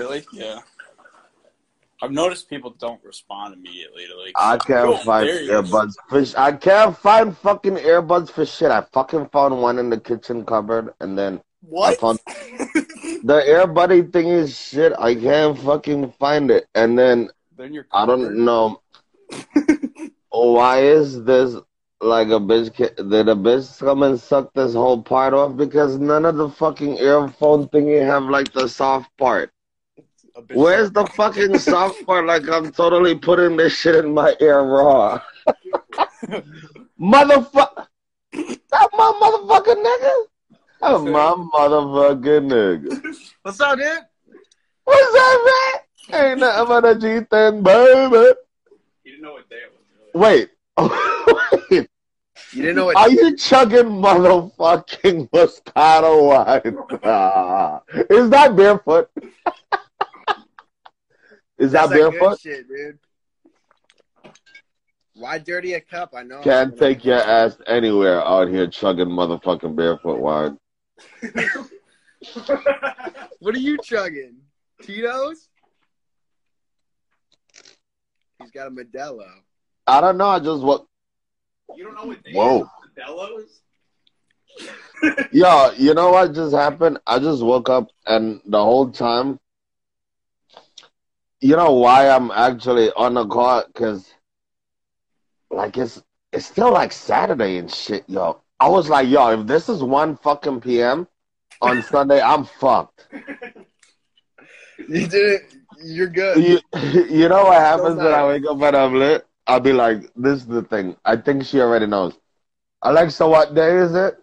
Really? Yeah. I've noticed people don't respond immediately to like. I can't "Yo, find earbuds for sh- I can't find fucking earbuds for shit. I fucking found one in the kitchen cupboard, and then What? I found the earbuddy thing is shit. I can't fucking find it, and then then you're. I don't know oh, why is this like a bitch. Did a bitch come and suck this whole part off? Because none of the fucking earphone thingy have like the soft part. A bit Where's the fucking soft part? Like I'm totally putting this shit in my ear raw. Motherfucker. That my motherfucking nigga. That's my motherfucking nigga. What's up, dude? What's up, man? Ain't nothing but a G thing, baby. You didn't know what day it was. Really. Wait. Wait. You didn't know what? Are you chugging motherfucking Moscato wine? Is that barefoot? Is that That's that good barefoot? shit, dude. Why dirty a cup? I know. Can't take your ass anywhere out here chugging motherfucking barefoot wine. What are you chugging? Tito's? He's got a Modelo. I don't know. I just what? You don't know what day Whoa. Modelo's? Yo, you know what just happened? I just woke up and the whole time, you know why I'm actually on the call? Cause like it's it's still like Saturday and shit, yo. I was like, yo, if this is one fucking PM on Sunday, I'm fucked. You did it. You're good. You, you know what happens when I wake up and I'm lit? I'll be like, this is the thing. I think she already knows. Alexa, what day is it?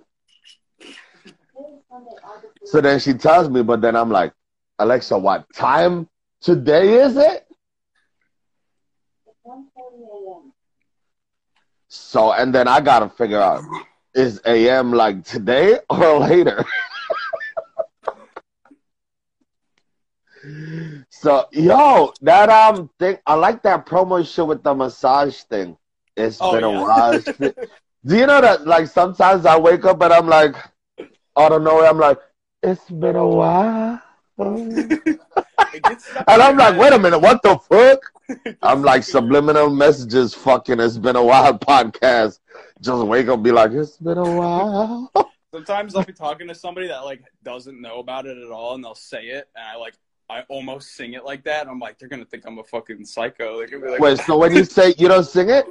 So then she tells me, but then I'm like, Alexa, what time today is it? So, and then I gotta figure out, is AM like today or later? so, yo, that um thing, I like that promo shit with the massage thing. It's Oh, been a while. Do you know that, like, sometimes I wake up and I'm like, I don't know. I'm like, it's been a while. It gets stuck And I'm like, wait a minute, what the fuck? I'm like subliminal messages fucking it's been a while podcast. Just wake up be like, it's been a while. Sometimes I'll be talking to somebody that like doesn't know about it at all, and they'll say it, and I like I almost sing it like that, I'm like, they're gonna think I'm a fucking psycho. Like, Wait, so when you say you don't sing it?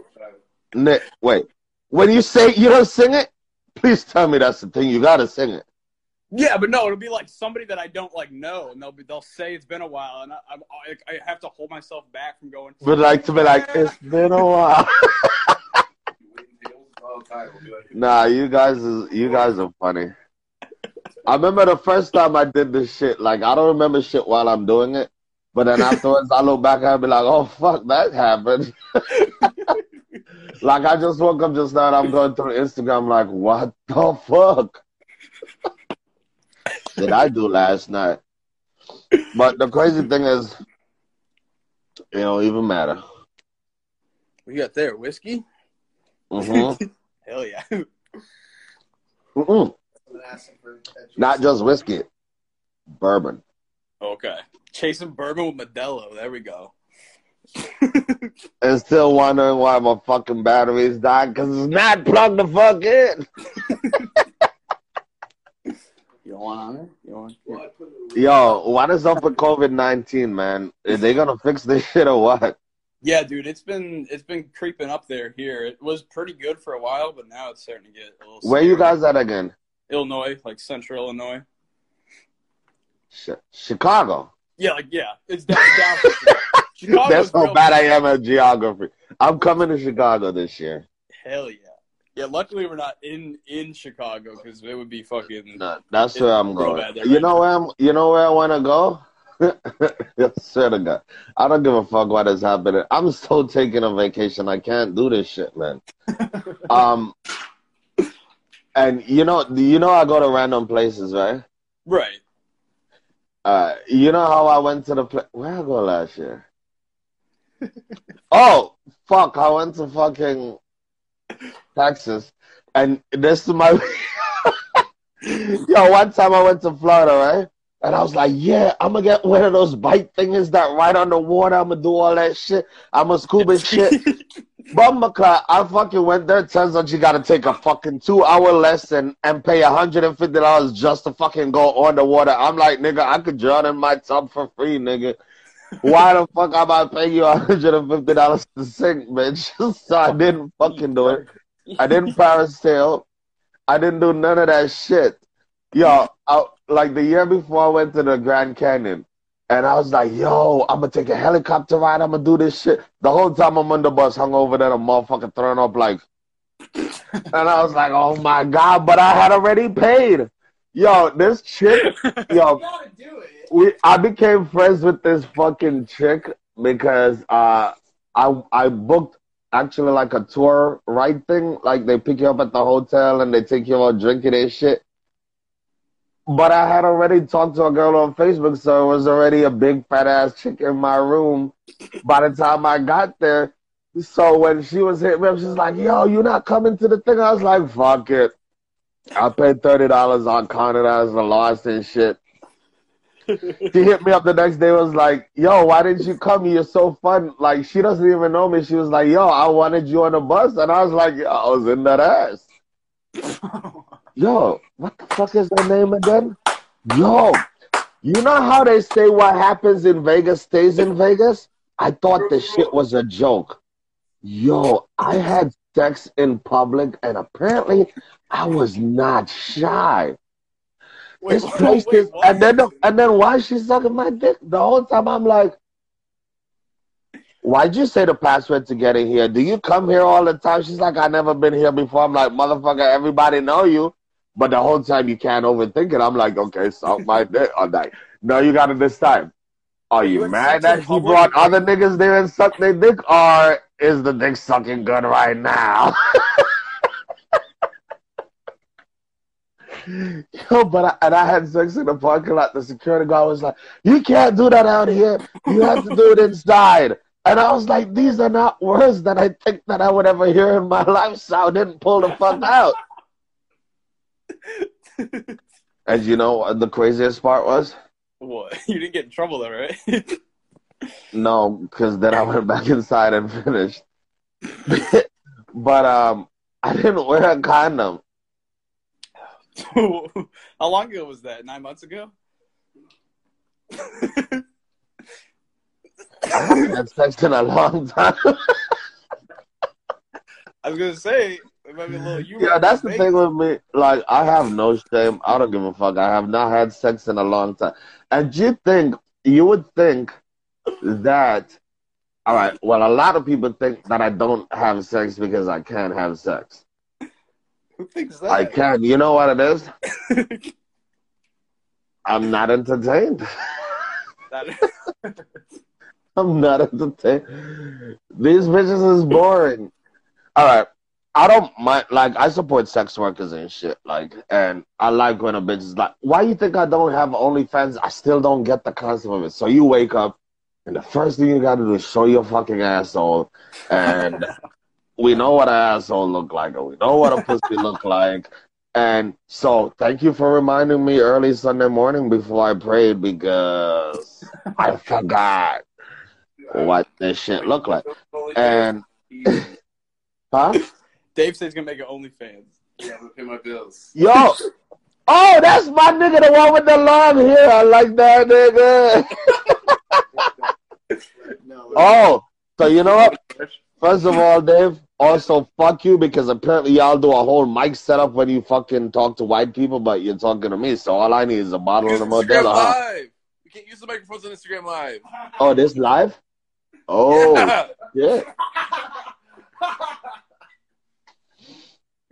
Nick, wait. When you say you don't sing it, please tell me that's the thing. You gotta sing it. Yeah, but no, it'll be like somebody that I don't like know, and they'll be they'll say it's been a while, and I, I'm, I, have to hold myself back from going. But like to be like, it's been a while. Nah, you guys is you guys are funny. I remember the first time I did this shit. Like I don't remember shit while I'm doing it, but then afterwards I look back and I be like, "Oh fuck, that happened." like I just woke up just now and I'm going through Instagram. Like, what the fuck did I do last night? But the crazy thing is, it don't even matter. What you got there? Whiskey? hmm Hell yeah. Mm-mm. Not just whiskey, bourbon. okay. Chasing bourbon with Modelo. There we go. and still wondering why my fucking batteries died because it's not plugged the fuck in. You don't want on it? You don't? Yo, what is up with COVID nineteen, man? Are they gonna fix this shit or what? Yeah, dude, it's been it's been creeping up there here. It was pretty good for a while, but now it's starting to get a little. Where you guys at again? Illinois, like Central Illinois. Sh- Chicago. Yeah, like yeah, it's down. down That's how bad I am at geography. I'm coming to Chicago this year. Hell yeah. Yeah, luckily we're not in in Chicago because it would be fucking. No, that's where I'm going. bad there You right know now. where I'm. You know where I want to go. I swear to God, I don't give a fuck what is happening. I'm still taking a vacation. I can't do this shit, man. um, and you know, you know, I go to random places, right? Right. Uh, you know how I went to the place? Where I go last year? oh fuck! I went to fucking Texas, and this is my. Yo, one time I went to Florida, right? And I was like, yeah, I'm gonna get one of those bike things that ride on the water. I'm gonna do all that shit. I'm gonna scuba shit. Bumba I fucking went there. Turns out you gotta take a fucking two hour lesson and pay $150 just to fucking go on the water. I'm like, nigga, I could drown in my tub for free, nigga. Why the fuck am I paying you $150 to sink, bitch? so I didn't fucking do it. I didn't parasail. I didn't do none of that shit. Yo, I, like the year before I went to the Grand Canyon, and I was like, yo, I'm gonna take a helicopter ride. I'm gonna do this shit. The whole time I'm on the bus, hung over there, a motherfucker throwing up like, and I was like, oh my god, but I had already paid. Yo, this chick, yo, we I became friends with this fucking chick because uh I I booked actually like a tour ride thing. Like they pick you up at the hotel and they take you out drinking and shit. But I had already talked to a girl on Facebook, so it was already a big fat ass chick in my room by the time I got there. So when she was hitting me up, she's like, yo, you're not coming to the thing? I was like, fuck it. I paid $30 on counted as a loss and shit. she hit me up the next day was like, yo, why didn't you come? You're so fun. Like, she doesn't even know me. She was like, yo, I wanted you on the bus. And I was like, I was in that ass. yo, what the fuck is her name again? Yo, you know how they say what happens in Vegas stays in Vegas? I thought the shit was a joke. Yo, I had sex in public and apparently I was not shy. Wait, this place wait, is, and then and then why is she sucking my dick the whole time? I'm like, why'd you say the password to get in here? Do you come here all the time? She's like, I never been here before. I'm like, motherfucker, everybody know you, but the whole time you can't overthink it. I'm like, okay, suck my dick all night. No, you got it this time. Are you, mad that he brought other niggas there and sucked their dick, or is the dick sucking good right now? Yo, but I, and I had sex in the parking lot. The security guard was like, "You can't do that out here. You have to do it inside." And I was like, "These are not words that I think that I would ever hear in my life." So I didn't pull the fuck out. and you know what the craziest part was? What? You didn't get in trouble though, right? no, because then I went back inside and finished. but um, I didn't wear a condom. How long ago was that? Nine months ago? I haven't had sex in a long time. I was gonna say it might be a little. Yeah, that's the thing with me. Like, I have no shame. I don't give a fuck. I have not had sex in a long time. And you think you would think that? All right. Well, a lot of people think that I don't have sex because I can't have sex. Who thinks that? I can. You know what it is? I'm not entertained. I'm not entertained. These bitches is boring. All right. I don't mind. Like, I support sex workers and shit. Like, and I like when a bitch is like, why you think I don't have OnlyFans? I still don't get the concept of it. So you wake up, and the first thing you got to do is show your fucking asshole, and we know what an asshole look like, and we know what a pussy look like. And so, thank you for reminding me early Sunday morning before I prayed because I forgot what this shit look like. And, huh? Dave says he's gonna make an OnlyFans. Yeah, I'm gonna pay my bills. Yo, oh, that's my nigga, the one with the long hair. I like that nigga. oh, so you know what? First of all, Dave, also, fuck you because apparently y'all do a whole mic setup when you fucking talk to white people, but you're talking to me. So all I need is a bottle of Modelo. Live. We can't use the microphones on Instagram Live. Oh, this live? Oh, yeah.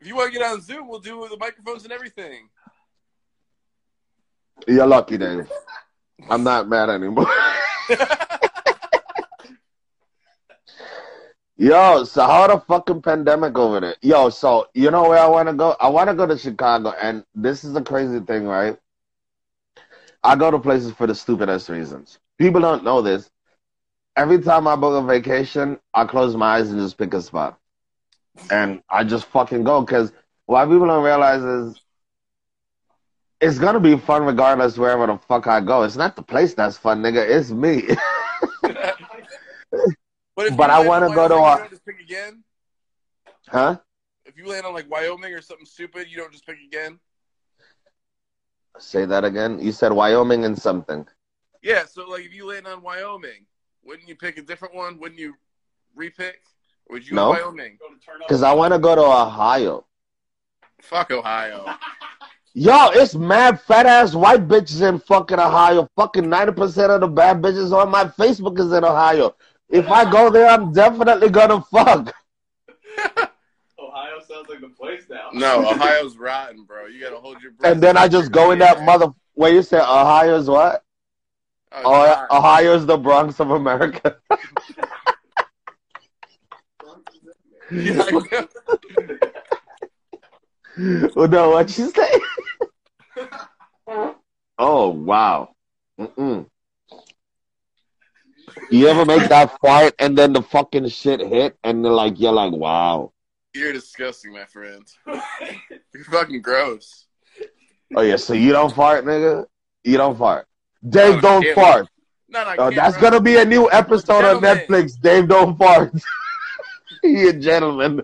if you want to get on Zoom, we'll do the microphones and everything. You're lucky, Dave. I'm not mad anymore. Yo, so how the fucking pandemic over there? Yo, so you know where I want to go? I want to go to Chicago, and this is the crazy thing, right? I go to places for the stupidest reasons. People don't know this. Every time I book a vacation, I close my eyes and just pick a spot, and I just fucking go. Because what people don't realize is, it's gonna be fun regardless wherever the fuck I go. It's not the place that's fun, nigga. It's me. But, if But I wanna go to a- You don't just pick again. huh? If you land on like Wyoming or something stupid, you don't just pick again. Say that again. You said Wyoming and something. Yeah. So like, if you land on Wyoming, wouldn't you pick a different one? Wouldn't you repick? Or would you No. Wyoming? Go to turn up. Because I want to go to Ohio. Fuck Ohio. Yo, it's mad fat ass white bitches in fucking Ohio. Fucking 90% of the bad bitches on my Facebook is in Ohio. If I go there, I'm definitely gonna fuck. Ohio sounds like the place now. No, Ohio's rotten, bro. You gotta hold your breath. And then I just go in that mother. Where you say Ohio's what? Oh, Oh, Ohio's the Bronx of America. Yeah, well, no, what you say? oh wow. Mm-mm. You ever make that fart and then the fucking shit hit and they're like you're like wow. You're disgusting, my friend. You're fucking gross. Oh yeah, so you don't fart, nigga. You don't fart. Dave No, don't can't. fart. No, no, I Oh, that's bro. gonna be a new episode on Netflix. Dave don't fart. you a gentleman.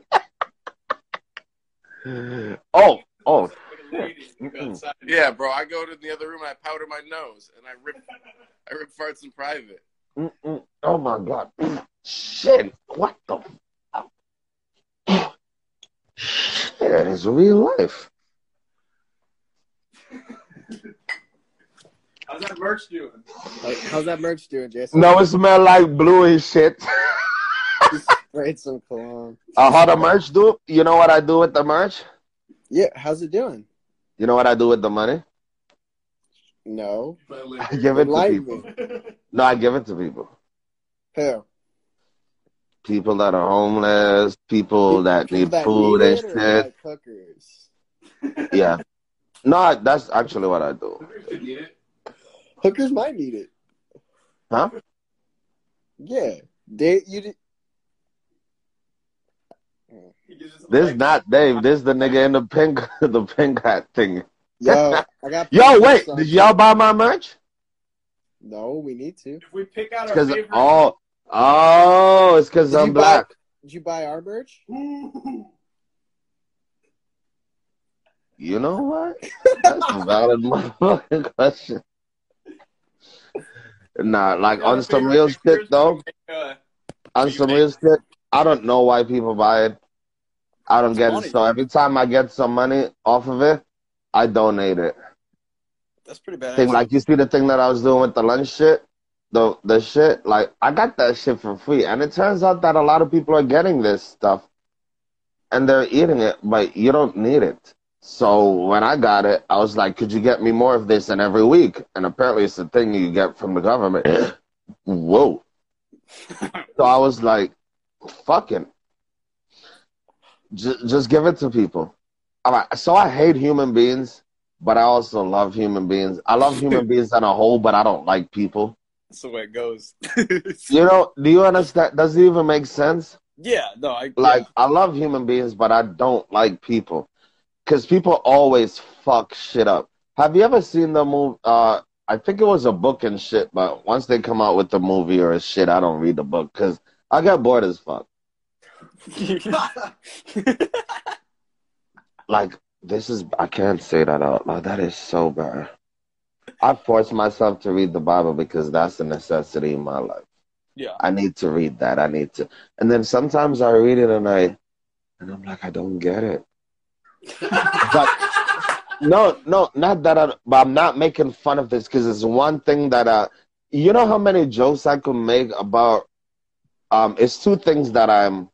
oh, oh. Yeah, bro. I go to the other room and I powder my nose and I rip, I rip farts in private. Mm-mm. Oh my god. Shit. What the fuck? Shit, it's real life. How's that merch doing? Like, how's that merch doing, Jason? No, it smell like blue and shit. Sprayed some cologne. Uh, how the merch do? You know what I do with the merch? Yeah, how's it doing? You know what I do with the money? No. I give it to people. No, I give it to people. Who? People that are homeless, people that People need that food need and shit. like? Yeah. No, that's actually what I do. Hookers might need it. Huh? Yeah. They, you did, This is not Dave. This is the nigga in the pink, the pink hat thing. yo, I got. Yo, wait. Did y'all buy my merch? No, we need to. If we pick out our favorite, oh, oh, it's because I'm you buy- black. Did you buy our merch? You know what? That's a valid motherfucking question. Nah, like on some real shit though. Uh, On some real shit, I don't know why people buy it. I don't get funny. it. So every time I get some money off of it, I donate it. that's pretty bad. Thing like you see the thing that I was doing with the lunch shit, the the shit. Like I got that shit for free, and it turns out that a lot of people are getting this stuff, and they're eating it, but you don't need it. So when I got it, I was like, "Could you get me more of this?" And every week, and apparently it's the thing you get from the government. Whoa! So I was like, "Fucking." Just, just give it to people. All right. So I hate human beings, but I also love human beings. I love human beings on a whole, but I don't like people. That's the way it goes. You know, do you understand? Does it even make sense? yeah, no, I Like, I love human beings, but I don't like people. Because people always fuck shit up. Have you ever seen the movie? Uh, I think it was a book and shit, but once they come out with the movie or a shit, I don't read the book because I get bored as fuck. Like, this is, I can't say that out loud. That is so bad. I force myself to read the Bible because that's a necessity in my life. yeah. I need to read that. I need to. And then sometimes I read it and I, and I'm like, I don't get it. But no, no, not that. I, but I'm not making fun of this because it's one thing that uh, you know how many jokes I could make about. Um, it's two things that I'm.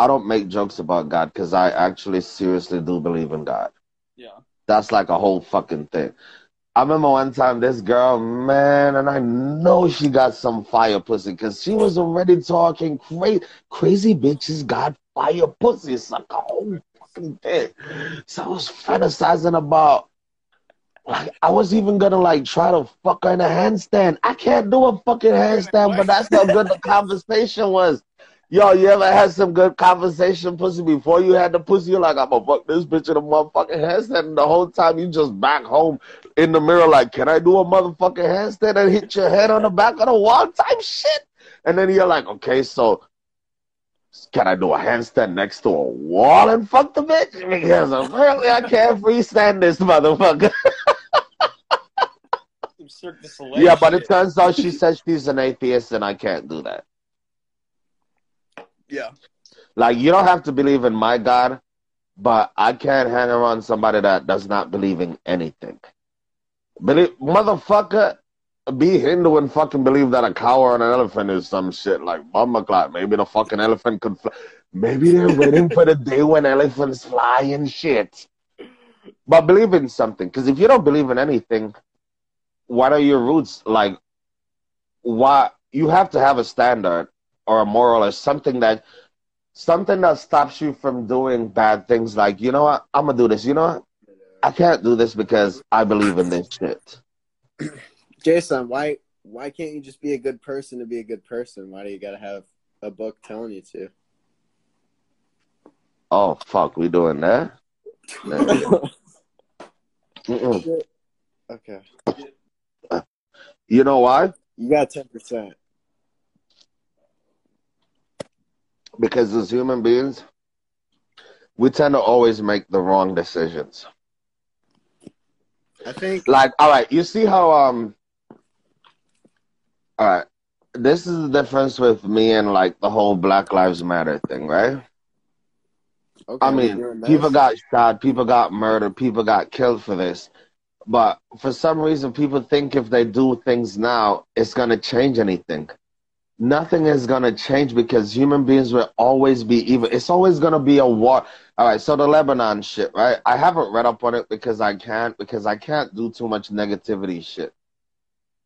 I don't make jokes about God because I actually seriously do believe in God. Yeah. That's like a whole fucking thing. I remember one time this girl, man, and I know she got some fire pussy because she was already talking crazy. Crazy bitches got fire pussy. It's like a whole fucking thing. So I was fantasizing about, like, I was even gonna like try to fuck her in a handstand. I can't do a fucking handstand, but that's how good the conversation was. Yo, you ever had some good conversation pussy before you had the pussy? You're like, I'm gonna fuck this bitch in a motherfucking handstand. And the whole time you just back home in the mirror, like, can I do a motherfucking handstand and hit your head on the back of the wall type shit? And then you're like, okay, so can I do a handstand next to a wall and fuck the bitch? Because apparently I can't freestand this motherfucker. yeah, but it turns out she says she's an atheist and I can't do that. Yeah. Like you don't have to believe in my God, but I can't hang around somebody that does not believe in anything. Believe, motherfucker, be Hindu and fucking believe that a cow or an elephant is some shit like mama clock. Maybe the fucking elephant could fly. Maybe they're waiting for the day when elephants fly and shit. But believe in something, because if you don't believe in anything, what are your roots? Like, what you have to have a standard or a moral or something that something that stops you from doing bad things like you know what i'm gonna do this you know what? I can't do this because i believe in this shit. Jason why why can't you just be a good person to be a good person? Why do you gotta have a book telling you to? Oh fuck we doing that? Okay. You know why? You got 10% Because as human beings, we tend to always make the wrong decisions. I think like all right, you see how um all right. This is the difference with me and like the whole Black Lives Matter thing, right? okay, I mean, people got shot, people got murdered, people got killed for this. But for some reason, people think if they do things now, it's going to change anything. Nothing is going to change because human beings will always be evil. It's always going to be a war. All right, so the Lebanon shit, right? I haven't read up on it because I can't, because I can't do too much negativity shit.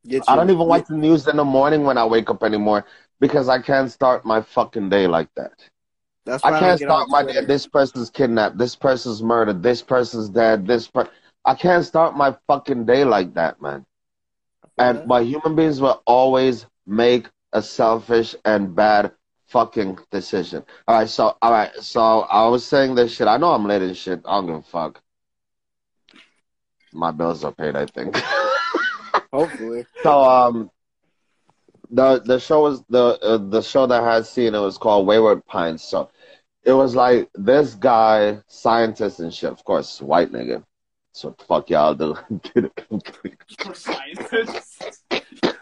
Get I don't even watch the news in the morning when I wake up anymore because I can't start my fucking day like that. That's I can't get start my day. This person's kidnapped. This person's murdered. This person's dead. This per- I can't start my fucking day like that, man. And but human beings will always make a selfish and bad fucking decision. All right, so all right, so I was saying this shit. I know I'm late and shit. I don't give a fuck. My bills are paid, I think. Hopefully. So um, the the show was the uh, the show that I had seen it was called Wayward Pines. So it was like this guy, scientist and shit. Of course, white nigga. So fuck y'all The do?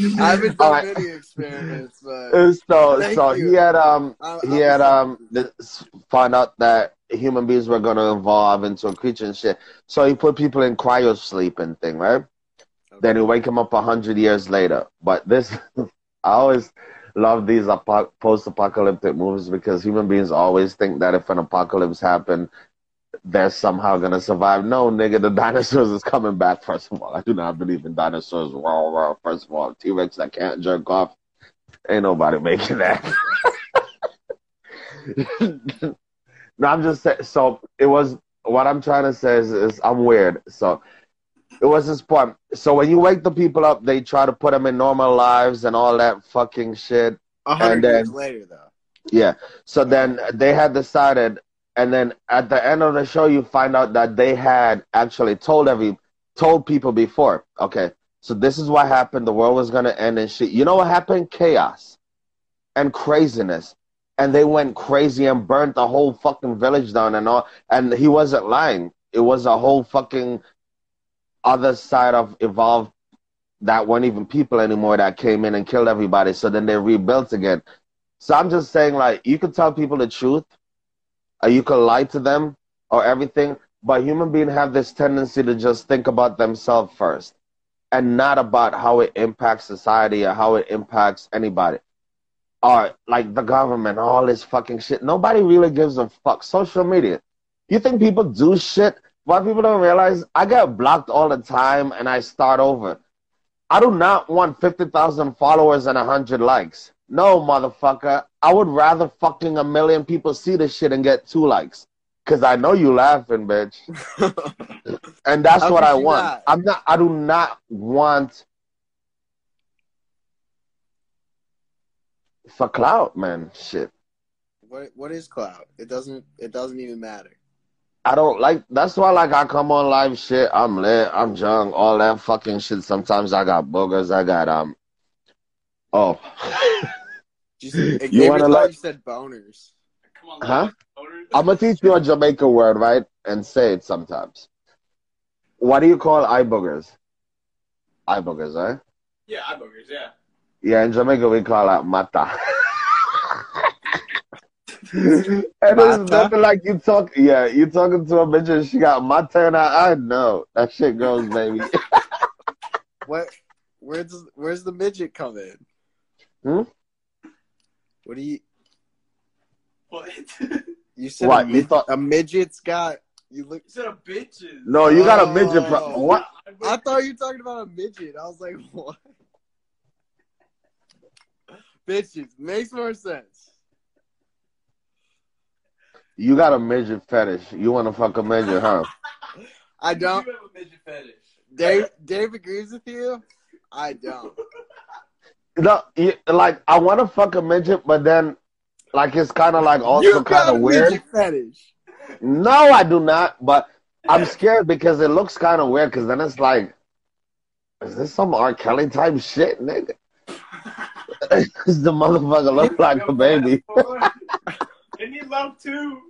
For scientists. I haven't All done right. many experiments, but so so you. he had um I, he had um this, found out that human beings were gonna evolve into a creature and shit. So he put people in cryo sleep and thing, right? Then he wake him up a hundred years later. But this, I always love these apo- post-apocalyptic movies because human beings always think that if an apocalypse happened, they're somehow gonna survive. No, nigga, the dinosaurs is coming back. First of all, I do not believe in dinosaurs. Raw, raw. First of all, T-Rex that can't jerk off. Ain't nobody making that. no, I'm just saying. So it was. What I'm trying to say is, is I'm weird. So it was this point. So when you wake the people up, they try to put them in normal lives and all that fucking shit. a hundred years later, though. Yeah. So then they had decided, and then at the end of the show, you find out that they had actually told every told people before. Okay, so this is what happened. The world was gonna end and shit. You know what happened? Chaos and craziness. And they went crazy and burnt the whole fucking village down and all. And he wasn't lying. It was a whole fucking other side of evolved that weren't even people anymore that came in and killed everybody. So then they rebuilt again. So I'm just saying, like, you can tell people the truth, Uh, you can lie to them, or everything, but human beings have this tendency to just think about themselves first, and not about how it impacts society or how it impacts anybody, or like the government, all this fucking shit. Nobody really gives a fuck. Social media. You think people do shit? Why people don't realize I get blocked all the time and I start over. I do not want 50,000 followers and 100 likes. No, motherfucker. I would rather fucking a million people see this shit and get two likes. Cause I know you laughing, bitch. And that's How what I want. not? I'm not I do not want for clout, man. Shit. What what is clout? It doesn't it doesn't even matter. I don't like. That's why, like, I come on live shit. I'm lit. I'm drunk. All that fucking shit. Sometimes I got boogers. I got um. Oh. you, you want to like? You said boners. Come on, huh? Boners. I'm gonna teach you a Jamaica word, right? And say it sometimes. What do you call eye boogers? Eye boogers, right? Yeah, eye boogers. Yeah. Yeah, in Jamaica we call that mata. and it's nothing like you talk. Yeah, you talking to a bitch and she got my turn. I know that shit goes, baby. what? Where's Where's the midget come in? Hmm. What do you? What? You said what? A, mid- you thought a midget's got. You look. You said a bitches. No, you got a midget. Pro- oh. what? I thought you were talking about a midget. I was like, what? Bitches makes more sense. You got a midget fetish. You want to fuck a midget, huh? I don't. You have a midget fetish. Dave, Dave agrees with you. I don't. No, like I want to fuck a midget, but then, like it's kind of like also kind of weird. Fetish. No, I do not. But I'm scared because it looks kind of weird. Because then it's like, is this some R. Kelly type shit, nigga? Does the motherfucker look like a baby? They need love too.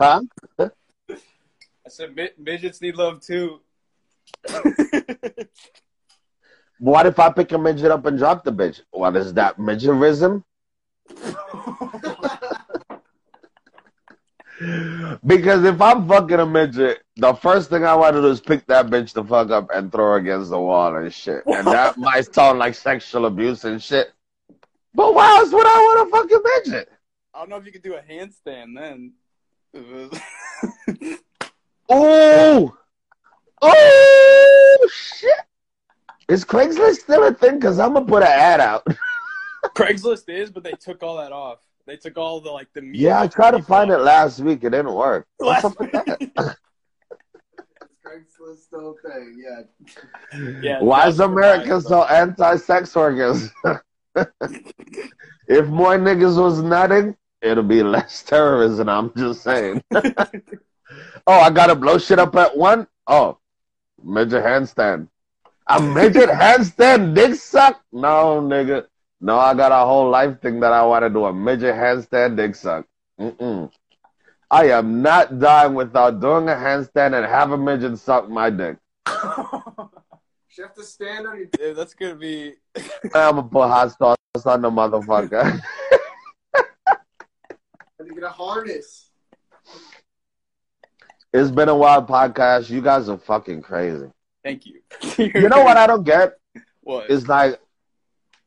Huh? I said mid- midgets need love too. What if I pick a midget up and drop the bitch? What is that midgetism? because if I'm fucking a midget, the first thing I want to do is pick that bitch the fuck up and throw her against the wall and shit. And that might sound like sexual abuse and shit. But why else would I want a fucking midget? I don't know if you could do a handstand then. oh, oh shit! Is Craigslist still a thing? Cause I'm gonna put an ad out. Craigslist is, but they took all that off. They took all the like the. Yeah, I tried to find off. it last week. It didn't work. Last What's up with that? Craigslist still a thing. Yeah. Yeah. Why is America so anti-sex workers? if more niggas was nutting, it'll be less terrorism. I'm just saying. oh, I gotta blow shit up at one. Oh, midget handstand. A midget handstand dick suck? No, nigga. No, I got a whole life thing that I want to do. A midget handstand dick suck. Mm-mm. I am not dying without doing a handstand and have a midget suck my dick. You have to stand on your. Dude, that's gonna be. I'm gonna put hot sauce on the motherfucker. to get a harness. It's been a wild podcast. You guys are fucking crazy. Thank you. you know what I don't get? What? It's like,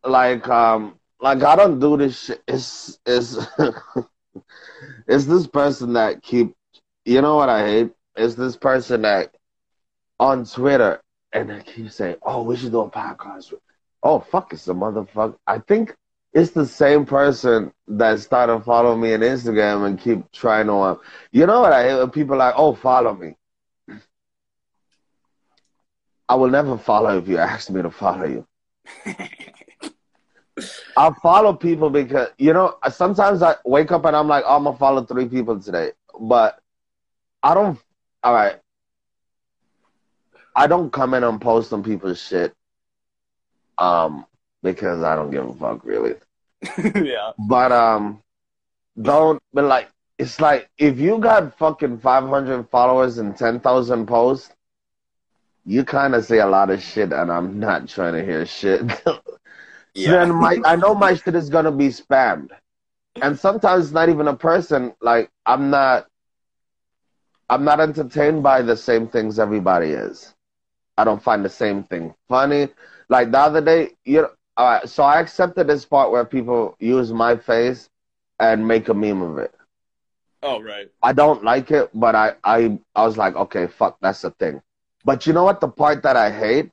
like, um, like I don't do this shit. It's, it's, it's this person that keep. You know what I hate? It's this person that on Twitter and they keep saying, "Oh, we should do a podcast." Oh, fuck! It's a motherfucker. I think it's the same person that started following me on Instagram and keep trying to. Um, you know what I hear? People like, oh, follow me. I will never follow if you ask me to follow you. I follow people because you know sometimes I wake up and I'm like, oh, I'm gonna follow three people today, but I don't. All right, I don't come in and post on people's shit. Um, because I don't give a fuck really. yeah. But um, don't. But like, it's like if you got fucking five hundred followers and ten thousand posts, you kind of say a lot of shit, and I'm not trying to hear shit. yeah. Then my, I know my shit is gonna be spammed, and sometimes it's not even a person. Like I'm not. I'm not entertained by the same things everybody is. I don't find the same thing funny. Like the other day, you know, right, so I accepted this part where people use my face and make a meme of it. Oh right. I don't like it, but I I I was like, okay, fuck, that's the thing. But you know what? The part that I hate,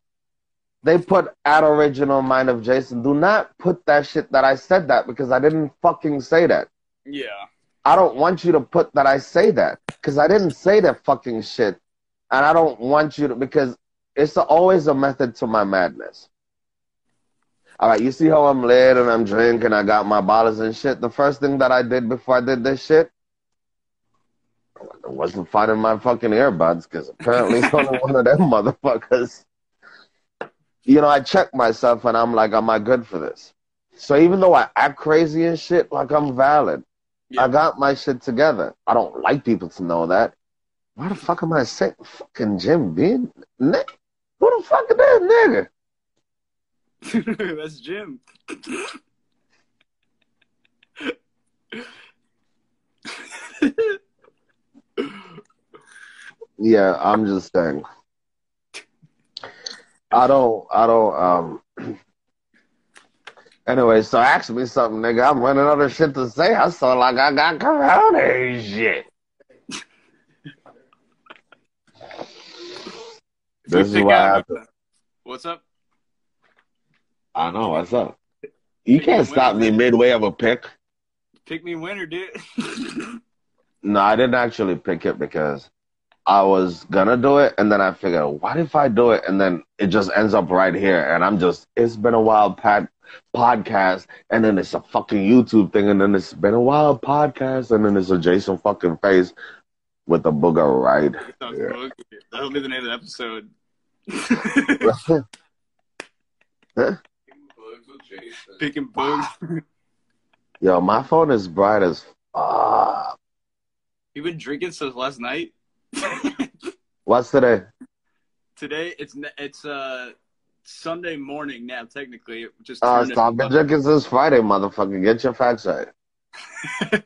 they put at original mind of Jason. Do not put that shit that I said that because I didn't fucking say that. Yeah. I don't want you to put that I say that because I didn't say that fucking shit, and I don't want you to because it's always a method to my madness. All right, you see how I'm lit and I'm drinking, I got my bottles and shit. The first thing that I did before I did this shit, I wasn't finding my fucking earbuds because apparently it's only one of them motherfuckers. You know, I check myself and I'm like, am I good for this? So even though I act crazy and shit, like I'm valid. Yeah. I got my shit together. I don't like people to know that. Why the fuck am I saying fucking Jim Beam? Ni- Who the fuck is that nigga? That's Jim. Yeah, I'm just saying. I don't, I don't, um. Anyway, so ask me something, nigga. I'm running out of shit to say. I saw like I got corona and shit. This is Pick what happened. What's up? I know what's up. You can't stop me midway of a pick. Pick me winner, dude. No, I didn't actually pick it because I was gonna do it, and then I figured, what if I do it, and then it just ends up right here, and I'm just, it's been a wild pad podcast, and then it's a fucking YouTube thing, and then it's been a wild podcast, and then it's a Jason fucking face with a booger right. Yeah. That'll be the name of the episode. Jason. Picking bugs. Yo, my phone is bright as fuck. You've been drinking since last night. What's today? Today it's it's uh Sunday morning now. Technically, it just Uh, stop into- drinking since Friday, motherfucker. Get your facts right.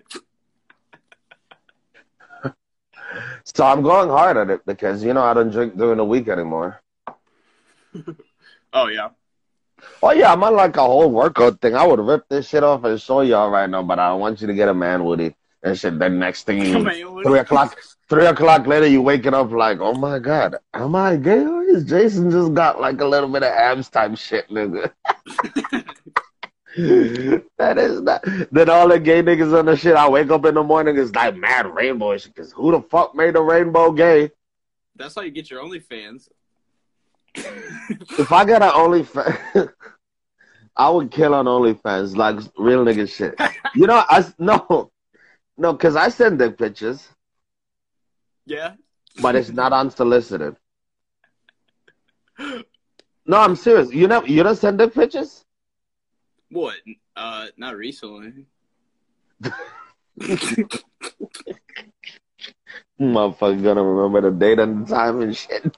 So I'm going hard at it because you know I don't drink during the week anymore. Oh yeah. Oh yeah, I'm on like a whole workout thing. I would rip this shit off and show y'all right now, but I don't want you to get a man Woody and shit. Then next thing you on, three o'clock three o'clock later you waking up like, oh my god, am I gay or is Jason just got like a little bit of abs type shit, nigga? that is not then all the gay niggas on the shit I wake up in the morning is like mad rainbow shit because who the fuck made the rainbow gay? That's how you get your OnlyFans. If I got an OnlyFans, I would kill on OnlyFans like real nigga shit. You know, I no, no, because I send dick pictures, yeah. but it's not unsolicited. No, I'm serious. You know, you don't send dick pictures. What? Uh, not recently. Motherfucker gonna remember the date and the time and shit.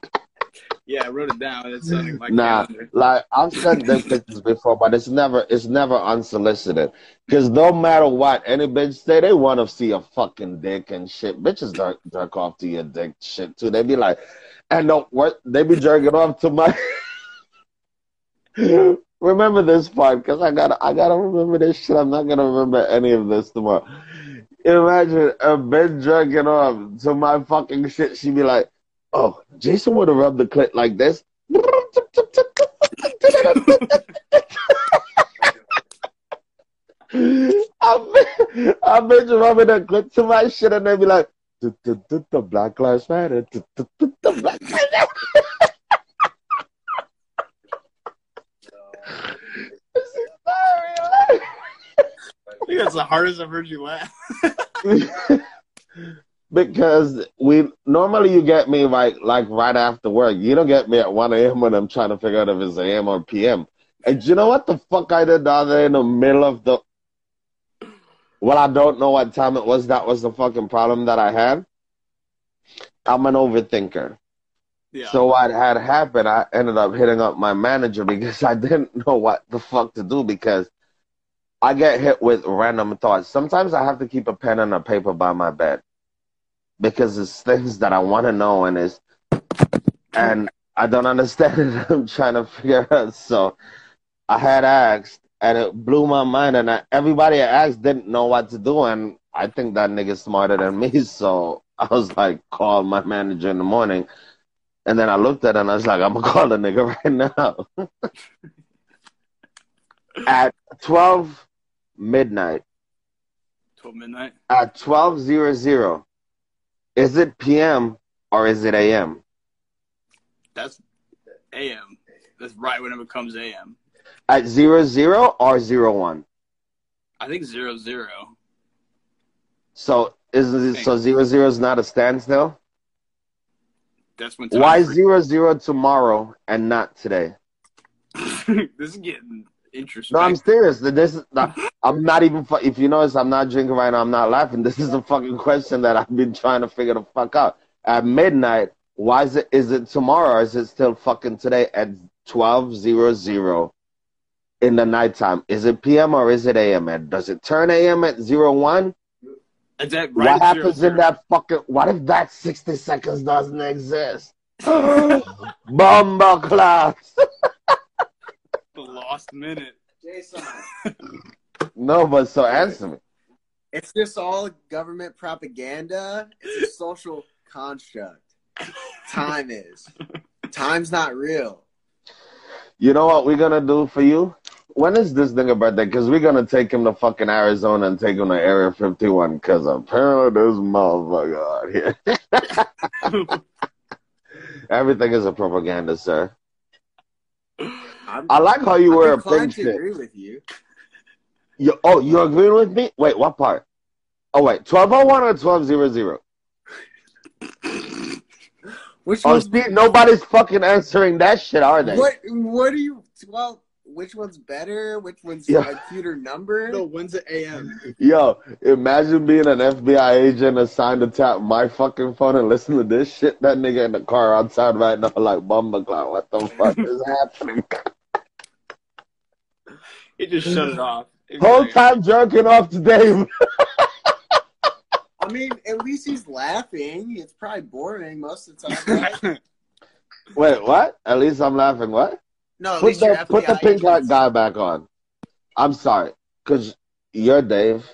Yeah, I wrote it down. It's Nah, calendar. like I've sent dick pictures before, but it's never it's never unsolicited. Cause no matter what, any bitch say they want to see a fucking dick and shit. Bitches jerk, jerk off to your dick shit too. They be like, and no, what they be jerking off to my. remember this part, cause I gotta I gotta remember this shit. I'm not gonna remember any of this tomorrow. Imagine a bitch jerking off to my fucking shit. She be like, "Oh, Jason would have rubbed the clit like this." I've been, I've been rubbing the clit to my shit, and they'd be like, "The Black Lives Matter." The, Black Lives Matter. This is very I think that's the hardest I've heard you laugh. because we normally you get me right like right after work. You don't get me at one a.m. when I'm trying to figure out if it's a.m. or p.m. And you know what the fuck I did the other day in the middle of the. Well, I don't know what time it was. That was the fucking problem that I had. I'm an overthinker. Yeah. So what had happened, I ended up hitting up my manager because I didn't know what the fuck to do because I get hit with random thoughts. Sometimes I have to keep a pen and a paper by my bed because it's things that I want to know and it's and I don't understand it. I'm trying to figure out. So I had asked and it blew my mind and I, everybody I asked didn't know what to do and I think that nigga's smarter than me. So I was like, call my manager in the morning. And then I looked at it and I was like, I'm gonna call the nigga right now. at 12 midnight, 12 midnight. at 1200, is it PM or is it AM? That's AM. That's right when it becomes AM. At zero zero or zero one. I think zero zero. So is it, so zero zero is not a standstill? That's when. Why zero zero tomorrow and not today? this is getting interesting. No, I'm serious. This is not, I'm not even. If you notice, I'm not drinking right now. I'm not laughing. This is a fucking question that I've been trying to figure the fuck out. At midnight, why is it? Is it tomorrow or is it still fucking today at twelve zero zero in the nighttime? Is it PM or is it AM? And does it turn AM at zero one? Is that right what happens zero, in that fucking? What if that sixty seconds doesn't exist? Bomba class. the lost minute. Jason. no, but so answer me. It's just all government propaganda. It's a social construct. Time is. Time's not real. You know what we're gonna do for you? When is this nigga birthday? Because we're gonna take him to fucking Arizona and take him to Area 51. Because apparently this motherfucker out here. Everything is a propaganda, sir. I'm, i like how you I'm wear a pink shit. agree with you. you. Oh, you agree with me? Wait, what part? Oh wait, twelve oh one or twelve zero zero. Which oh, Steve, nobody's fucking answering that shit, are they? What? What are you? Well, which one's better? Which one's yeah. a cuter number? No, when's it AM? Yo, imagine being an FBI agent assigned to tap my fucking phone and listen to this shit. That nigga in the car outside right now, like Bumba Clown. What the fuck is happening? He just shut it off. Whole time jerking off to Dave. I mean, at least he's laughing. It's probably boring most of the time, right? Wait, what? At least I'm laughing. What? No, put the put the pink hat guy back on. I'm sorry, cause you're Dave,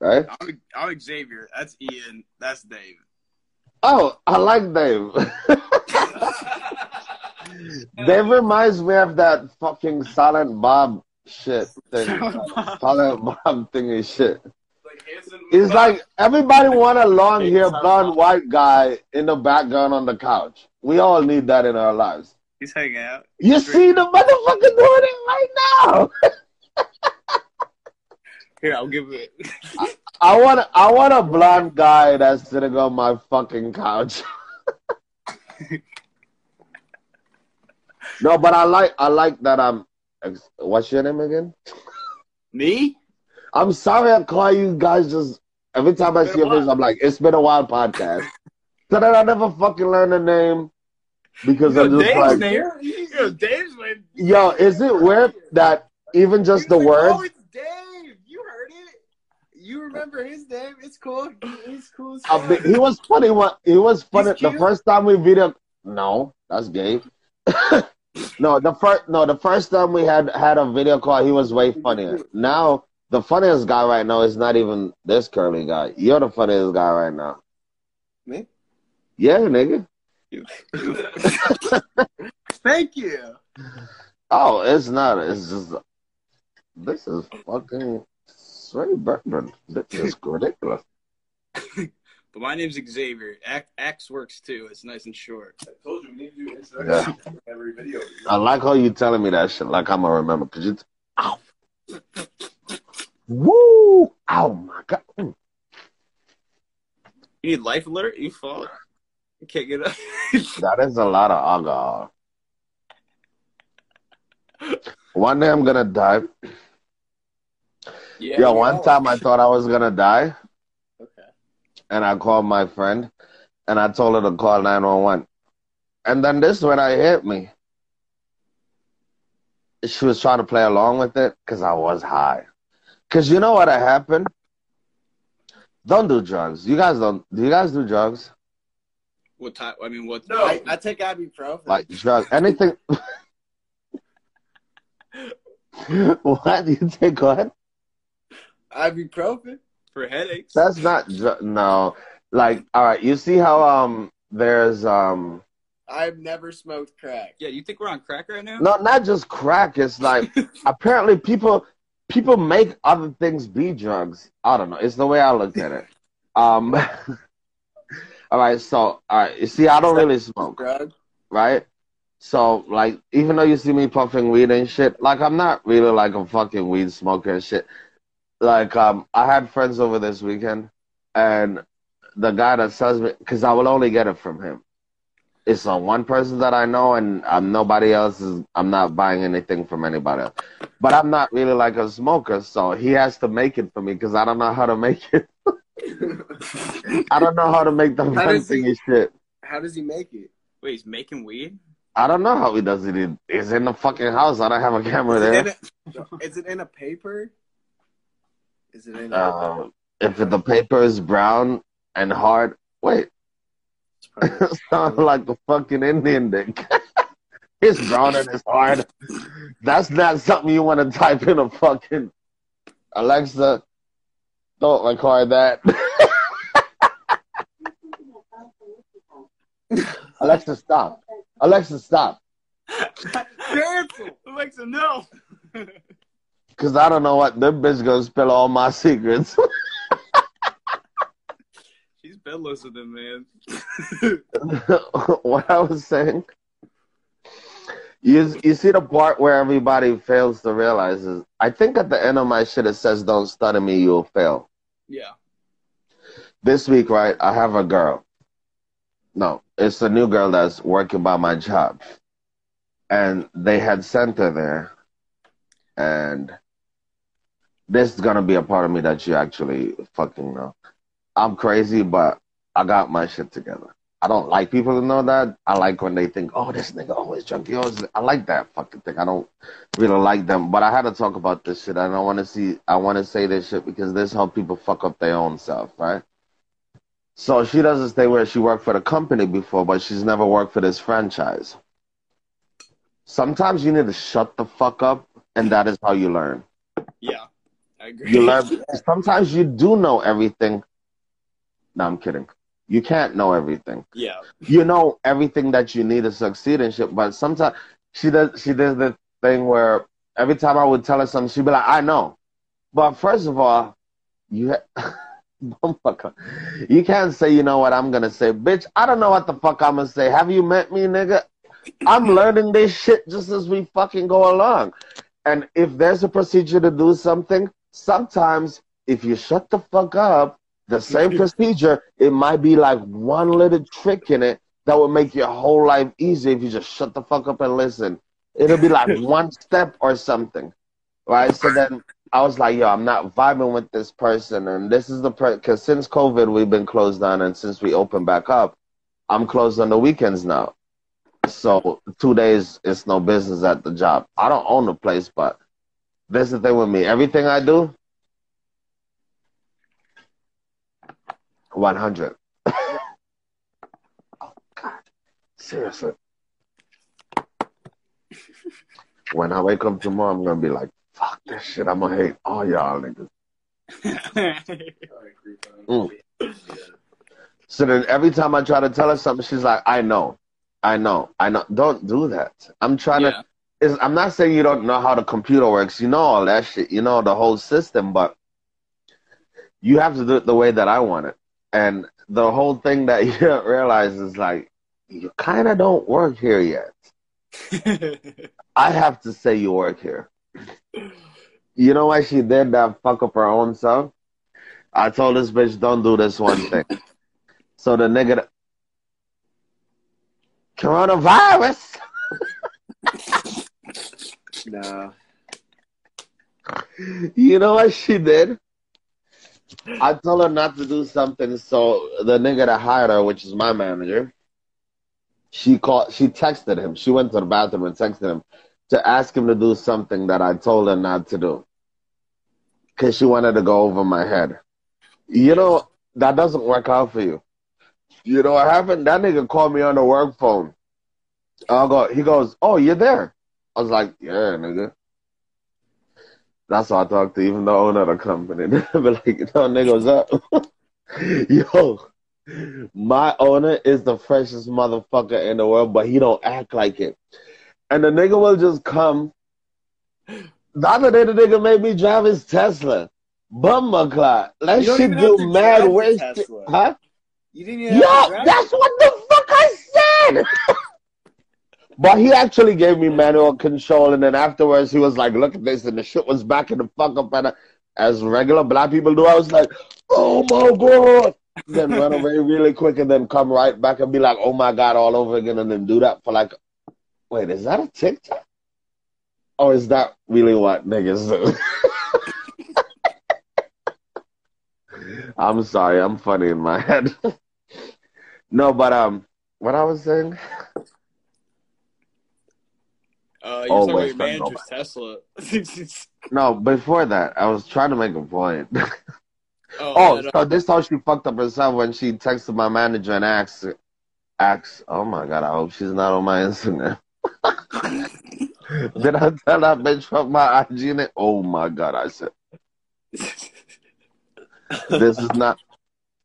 right? I'm, I'm Xavier. That's Ian. That's Dave. Oh, I like Dave. Dave reminds me of that fucking Silent Bob shit thing. Silent Bob thingy shit. It's like everybody want a long hair, blonde, white guy in the background on the couch. We all need that in our lives. He's hanging out. You see the motherfucker doing it right now. Here, I'll give it. I, I want I want a blonde guy that's sitting on my fucking couch. no, but I like I like that I'm. What's your name again? Me? I'm sorry I call you guys just every time I see your face, I'm like, it's been a wild podcast. so that I never fucking learn the name because I'm just Dave's like. Yo, Dave's name. Yo, is it weird that even just the like, word? Oh, it's Dave. You heard it. You remember his name. It's cool. He's cool. he was funny. What he was funny the first time we video. No, that's Gabe. No, the first no, the first time we had had a video call, he was way funnier. Now the funniest guy right now is not even this curly guy. You're the funniest guy right now. Me? Yeah, nigga. Thank you. Oh, it's not. It's just. This is fucking straight bourbon. This is ridiculous. but my name's Xavier. X works too. It's nice and short. I told you we need to do Instagram yeah. every video. I like how you telling me that shit. Like I'm gonna remember. Cause you. T- Ow. Woo! Oh my god. Mm. You need life alert? You fall? You can't get up. that is a lot of alcohol. One day I'm gonna die. Yeah, Yo, one time I thought I was gonna die. Okay. And I called my friend and I told her to call 911. And then this when I hit me. She was trying to play along with it because I was high. Cause you know what happened? Don't do drugs. You guys don't. Do you guys do drugs? What type? I mean, what? No, I, I take ibuprofen. Like drugs, anything. what do you take? What? Ibuprofen for headaches. That's not no. Like, all right. You see how um there's um. I've never smoked crack. Yeah, you think we're on crack right now? No, not just crack. It's like apparently people people make other things be drugs. I don't know. It's the way I look at it. Um, all right. So, all right. You see, I don't really smoke. Drug? Right. So like, even though you see me puffing weed and shit, like I'm not really like a fucking weed smoker and shit. Like um, I had friends over this weekend, and the guy that sells me, because I will only get it from him. It's on one person that I know, and I'm nobody else is. I'm not buying anything from anybody else. But I'm not really like a smoker, so he has to make it for me because I don't know how to make it. I don't know how to make the How does he- shit. How does he make it? Wait, he's making weed? I don't know how he does it. He- He's in the fucking house. I don't have a camera Is there. in a, is it in a paper? Is it in a? Uh, if the paper is brown and hard, wait, sound like a fucking Indian dick. it's brown and it's hard. That's not something you want to type in a fucking Alexa. Don't record that. Alexa, stop. Alexa, stop. Cancel. Alexa, no. Cause I don't know what the bitch gonna spill all my secrets. She's been listening, man. what I was saying. You you see the part where everybody fails to realize is I think at the end of my shit it says don't study me you'll fail. yeah. This week, right, I have a girl. No, it's a new girl that's working by my job. And they had sent her there. And this is gonna be a part of me that you actually fucking know. I'm crazy, but I got my shit together. I don't like people to know that. I like when they think, oh, this nigga always drunk. He always... Oh, I like that fucking thing. I don't really like them. But I had to talk about this shit. I want to see, I want to say this shit because this how people fuck up their own self, right? So she doesn't stay where she worked for the company before, but she's never worked for this franchise. Sometimes you need to shut the fuck up, and that is how you learn. Agree. You learn. Sometimes you do know everything. No, I'm kidding. You can't know everything. Yeah. You know everything that you need to succeed and shit, but sometimes she does. She does the thing where every time I would tell her something, she'd be like, "I know," but first of all, you. Ha- You can't say, you know what I'm gonna say. Bitch, I don't know what the fuck I'm gonna say. Have you met me, nigga? I'm learning this shit just as we fucking go along. And if there's a procedure to do something, sometimes if you shut the fuck up, the same procedure, it might be like one little trick in it that would make your whole life easier if you just shut the fuck up and listen. It'll be like one step or something. Right? So then I was like, yo, I'm not vibing with this person. And this is the, because since COVID, we've been closed down. And since we opened back up, I'm closed on the weekends now. So two days, it's no business at the job. I don't own the place, but this is the thing with me. Everything I do, 100. oh, God. Seriously. When I wake up tomorrow, I'm going to be like, fuck this shit. I'm going to hate all y'all niggas. Mm. So then every time I try to tell her something, she's like, I know. I know. I know. Don't do that. I'm trying yeah. to. Is I'm not saying you don't know how the computer works. You know all that shit. You know the whole system, but you have to do it the way that I want it. And the whole thing that you don't realize is like, you kind of don't work here yet. I have to say you work here. You know why she did that fuck up her own self? I told this bitch, don't do this one thing. So the nigga, coronavirus. No. You know what she did? I told her not to do something, so the nigga that hired her, which is my manager, she called. She texted him. She went to the bathroom and texted him to ask him to do something that I told her not to do, because she wanted to go over my head. You know that doesn't work out for you. You know what happened? That nigga called me on the work phone. I go. He goes, "Oh, you're there." I was like, "Yeah, nigga." That's how I talk to even the owner of the company. but like, "Yo, nigga, what's up?" Yo, my owner is the freshest motherfucker in the world, but he don't act like it. And the nigga will just come. The other day, the nigga made me drive his Tesla. Bummer clock. That shit do mad waste. Huh? You didn't even Yo, that's what the fuck I said. But he actually gave me manual control, and then afterwards he was like, "Look at this," and the shit was backing the fuck up, and I, as regular black people do, I was like, "Oh my god!" then run away really quick, and then come right back and be like, "Oh my god!" all over again, and then do that for like, wait, is that a TikTok? Or is that really what niggas do? I'm sorry, I'm funny in my head. no, but um, what I was saying. Uh, you're oh, talking wait, about your manager's Tesla. no, before that, I was trying to make a point. oh, oh so this how she fucked up herself when she texted my manager and asked, asked, oh my god, I hope she's not on my Instagram. Did I tell that bitch from my IG it? Oh my god, I said. this is not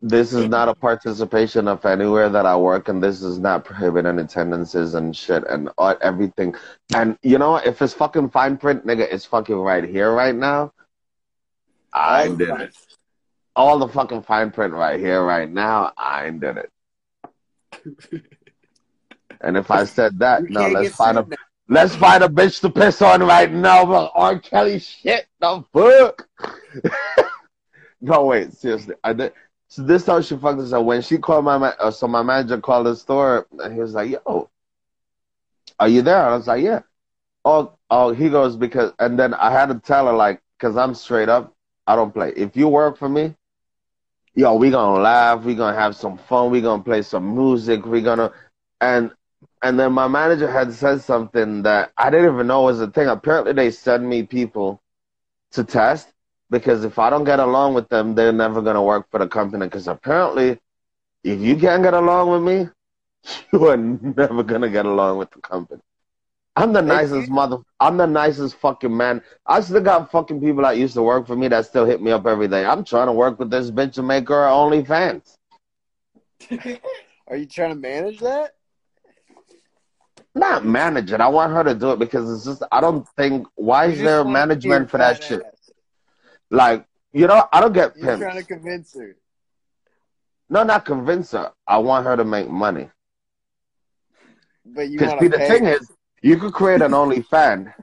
this is not a participation of anywhere that I work, and this is not prohibiting attendances and shit and everything. And you know, if it's fucking fine print, nigga, it's fucking right here, right now. I did it. All the fucking fine print right here, right now. I did it. and if I said that, you no, let's find a let's find a bitch to piss on right now. But R. Kelly shit, the fuck. no, wait, seriously, I did. So this how she fucked us up. When she called my uh, so my manager called the store and he was like, "Yo, are you there?" And I was like, "Yeah." Oh, oh, he goes because, and then I had to tell her like, cause I'm straight up. I don't play. If you work for me, yo, we gonna laugh. We gonna have some fun. We gonna play some music. We gonna, and and then my manager had said something that I didn't even know was a thing. Apparently, they send me people to test, because if I don't get along with them, they're never gonna work for the company. Because apparently, if you can't get along with me, you are never gonna get along with the company. I'm the nicest mother. I'm the nicest fucking man. I still got fucking people that used to work for me that still hit me up every day. I'm trying to work with this bitch and make her OnlyFans. Are you trying to manage that? Not manage it. I want her to do it because it's just. I don't think. Why is there management for that shit? Like, you know, I don't get You're trying to convince her. No, not convince her. I want her to make money. But you want see, the thing is, you could create an OnlyFans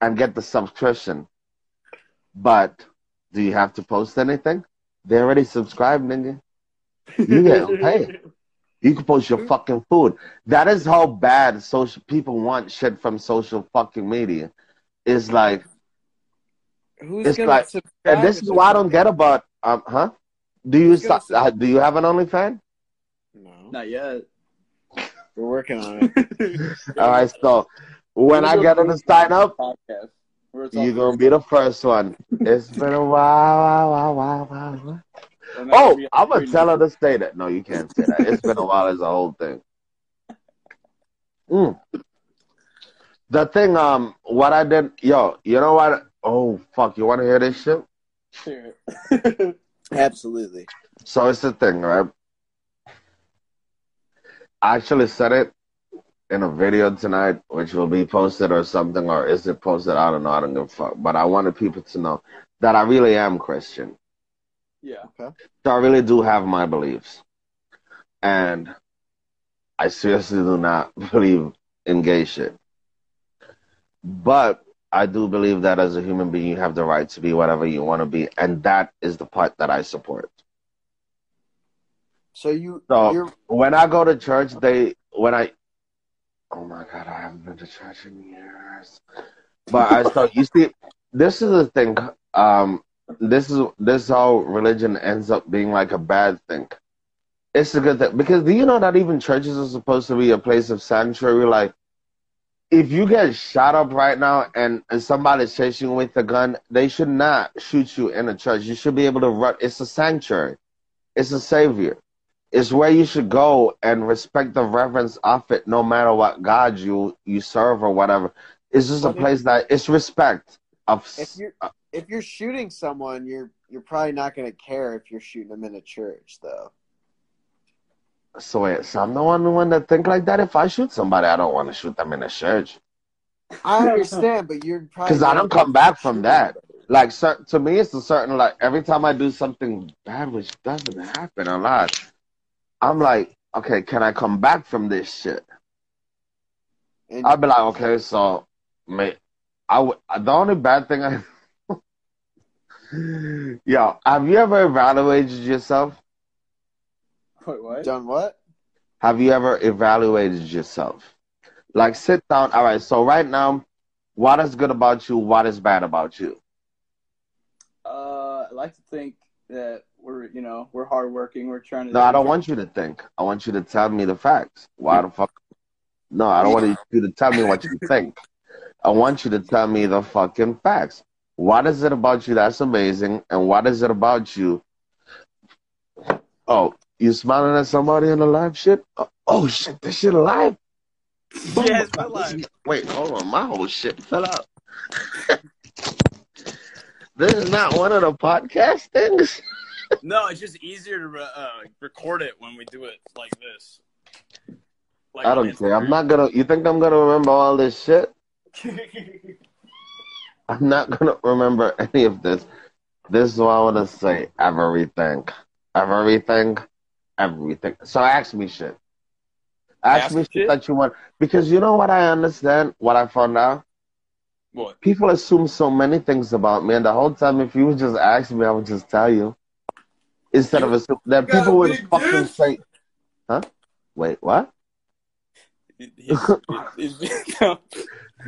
and get the subscription, but do you have to post anything? They already subscribed, nigga. You get paid. You can post your fucking food. That is how bad social people want shit from social fucking media. It's like Who's it's gonna like, and this is why I don't get about um, huh? Do you uh, do you have an OnlyFans? No, not yet. We're working on it. All right, so when I get on the sign up, you're gonna be the first one. It's been a while, while, while, while, while. Oh, I'm gonna tell her to say that. No, you can't say that. It's been a while as a whole thing. Mm. The thing, um, what I did, yo, you know what? Oh fuck! You want to hear this shit? Sure. Absolutely. So it's the thing, right? I actually said it in a video tonight, which will be posted or something, or is it posted? I don't know. I don't give a fuck. But I wanted people to know that I really am Christian. Yeah. Okay. So I really do have my beliefs, and I seriously do not believe in gay shit. But I do believe that as a human being, you have the right to be whatever you want to be, and that is the part that I support. So you, so you're... when I go to church, they when I, oh my god, I haven't been to church in years. But I so you see, this is the thing. Um, this is this is how religion ends up being like a bad thing. It's a good thing because do you know that even churches are supposed to be a place of sanctuary? Like if you get shot up right now and, and somebody's chasing you with a gun, they should not shoot you in a church. You should be able to run. It's a sanctuary. It's a savior. It's where you should go and respect the reverence of it, no matter what God you you serve or whatever. It's just a place that it's respect of. If you're uh, if you're shooting someone, you're you're probably not going to care if you're shooting them in a church, though. So wait, so I'm the one one that think like that. If I shoot somebody, I don't want to shoot them in a church. I understand, but you're because I don't come back from that. Like to me, it's a certain like every time I do something bad, which doesn't happen a lot, I'm like, okay, can I come back from this shit? And I'd be like, okay, so, mate, I would. The only bad thing I. Yo, have you ever evaluated yourself? Wait, what? done what? Have you ever evaluated yourself? Like, sit down. All right, so right now, what is good about you? What is bad about you? Uh, I like to think that we're, you know, we're hardworking. We're trying to. No, I don't want you to think. I want you to tell me the facts. Why the fuck? No, I don't want you to tell me what you think. I want you to tell me the fucking facts. What is it about you that's amazing, and what is it about you? Oh, you smiling at somebody in the live shit? Oh, oh shit, this shit alive? Yeah, it's my life. Wait, hold on, my whole shit fell out. this is not one of the podcast things. No, it's just easier to uh, record it when we do it like this. Like I don't care. I'm not gonna. You think I'm gonna remember all this shit? I'm not gonna remember any of this. This is what I want to say. Everything, everything, everything. So ask me shit. Ask, Ask me shit? shit that you want because you know what I understand. What I found out. What? People assume so many things about me, and the whole time, if you would just ask me, I would just tell you. Instead of assuming that people would fucking dick. say, "Huh? Wait, what?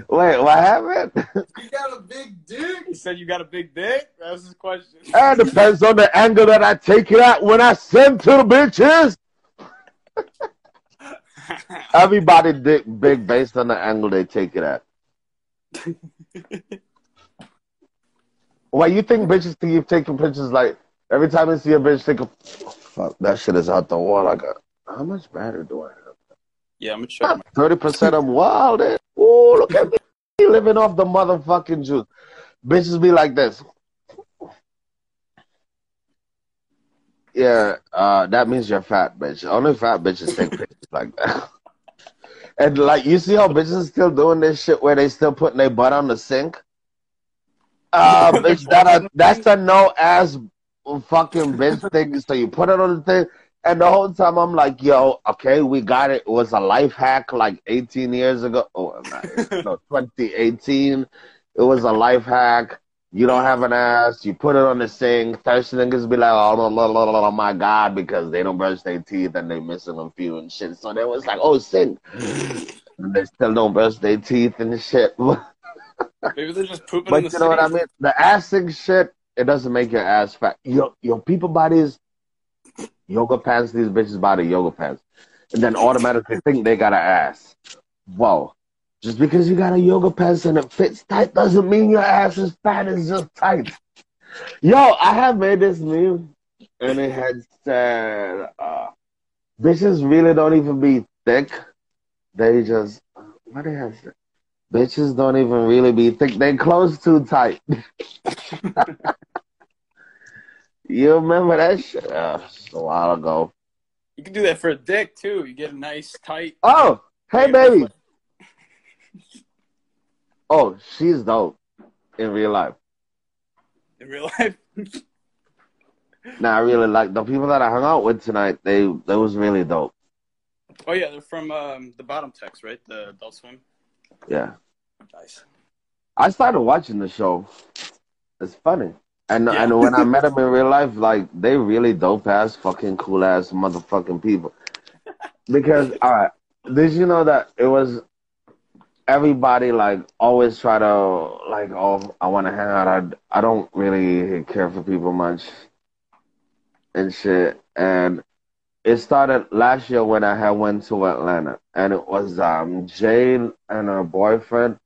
Wait, what happened?" You got a big dick. he said you got a big dick. That was his question. Ah, it depends on the angle that I take it at when I send to the bitches. Everybody dick big based on the angle they take it at. Why you think bitches keep taking pictures like every time I see a bitch take a fuck that shit is out the wall. I got how much battery do I have? yeah, I'm gonna show you. Thirty percent I'm wild. Eh? Oh look at me living off the motherfucking juice. Bitches be like this. Yeah, uh, that means you're fat, bitch. Only fat bitches take pictures like that. And like, you see how bitches still doing this shit where they still putting their butt on the sink? Uh, bitch, that a, that's a no ass fucking bitch thing. So you put it on the thing, and the whole time I'm like, yo, okay, we got it. It was a life hack like 18 years ago. Oh, no, 2018. It was a life hack. You don't have an ass. You put it on the sink. Thirsty niggas be like, oh, my God, because they don't brush their teeth and they missing a few and shit. So they was like, oh, sink. And they still don't brush their teeth and shit. Maybe they're just pooping in the you know what I mean? The ass sink shit, it doesn't make your ass fat. Yo, yo, people bodies, yoga pants, these bitches buy the yoga pants. And then automatically think they got an ass. Whoa. Just because you got a yoga pants and it fits tight doesn't mean your ass is fat, it's just tight. Yo, I have made this meme and it had said, uh, bitches really don't even be thick. They just, what they have said? Bitches don't even really be thick. They close too tight. you remember that shit? Uh, it's a while ago. You can do that for a dick too. You get a nice tight. Oh, hey baby. Oh, she's dope in real life. in real life. Nah, I really like the people that I hung out with tonight. They they was really dope. Oh yeah, they're from um, the bottom text, right? The Adult Swim. Yeah, Nice. I started watching the show. It's funny. And Yeah. and when I met them in real life, like they really dope ass, fucking cool ass motherfucking people. Because all right, did you know that it was everybody like always try to like oh I want to hang out. I I don't really care for people much and shit. And it started last year when I had went to Atlanta, and it was um Jane and her boyfriend.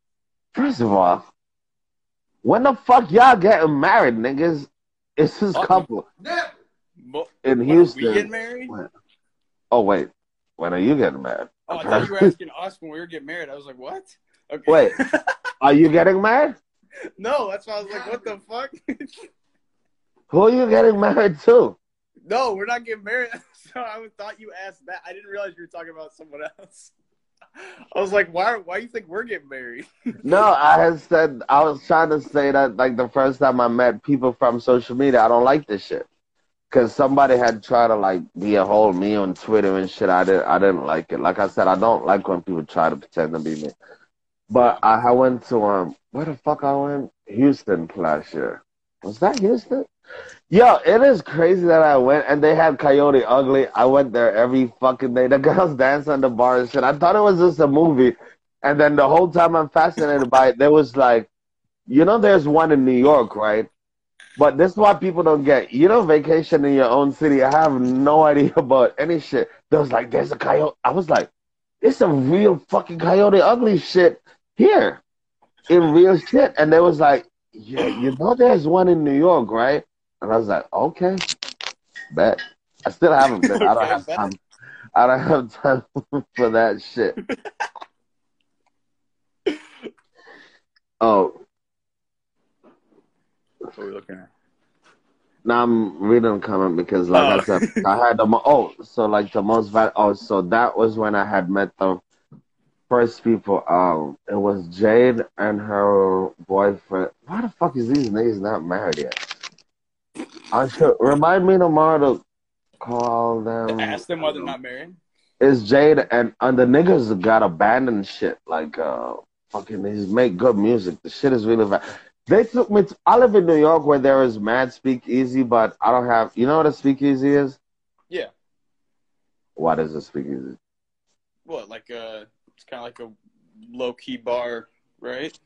First of all, when the fuck y'all getting married, niggas? It's this Oh. couple Nip. But, in when Houston. we get married? Oh wait, when are you getting married? Oh, I thought you were asking us when we were getting married. I was like, what? Okay. Wait. Are you getting married? no, that's why I was like, what the fuck? Who are you getting married to? no, we're not getting married. So I thought you asked that. I didn't realize you were talking about someone else. I was like, why? Why you think we're getting married? No, I had said I was trying to say that like the first time I met people from social media, I don't like this shit. because somebody had tried to like be a whole me on Twitter and shit. I didn't I didn't like it. Like I said, I don't like when people try to pretend to be me. But I, I went to um where the fuck I went? Houston last year. Was that Houston? Yo, it is crazy that I went and they had Coyote Ugly. I went there every fucking day. The girls dance on the bar and shit. I thought it was just a movie. And then the whole time I'm fascinated by it, there was like, you know, there's one in New York, right? But this is why people don't get. You know, vacation in your own city. I have no idea about any shit. There was like, there's a coyote. I was like, it's a real fucking coyote ugly shit here in real shit. And they was like, yeah, you know, there's one in New York, right? And I was like, okay, bet. I still haven't been. I don't have time. I don't have time for that shit. oh. What are we looking at? Now I'm reading a comment because, like oh. I said, I had the mo- oh, so like the most val- oh, so that was when I had met the first people. Um, it was Jade and her boyfriend. Why the fuck is these niggas not married yet? I should remind me tomorrow to call them. Ask them why they're not married. It's Jade and, and the niggas got abandoned shit. Like uh, fucking, they make good music. The shit is really bad. They took me. To, I live in New York where there is mad speakeasy, but I don't have. You know what a speakeasy is? Yeah. What is a speakeasy? What like uh, it's kind of like a low key bar, right?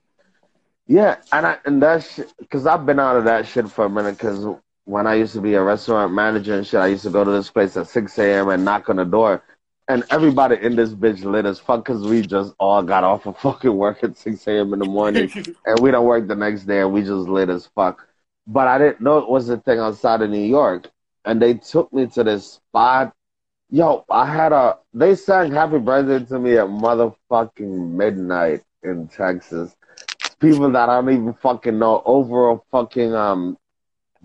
Yeah, and I and that's because I've been out of that shit for a minute. Because when I used to be a restaurant manager and shit, I used to go to this place at 6 a.m. and knock on the door. And everybody in this bitch lit as fuck because we just all got off of fucking work at 6 a.m. in the morning. and we don't work the next day and we just lit as fuck. But I didn't know it was a thing outside of New York. And they took me to this spot. Yo, I had a, they sang happy birthday to me at motherfucking midnight in Texas. People that I don't even fucking know over a fucking um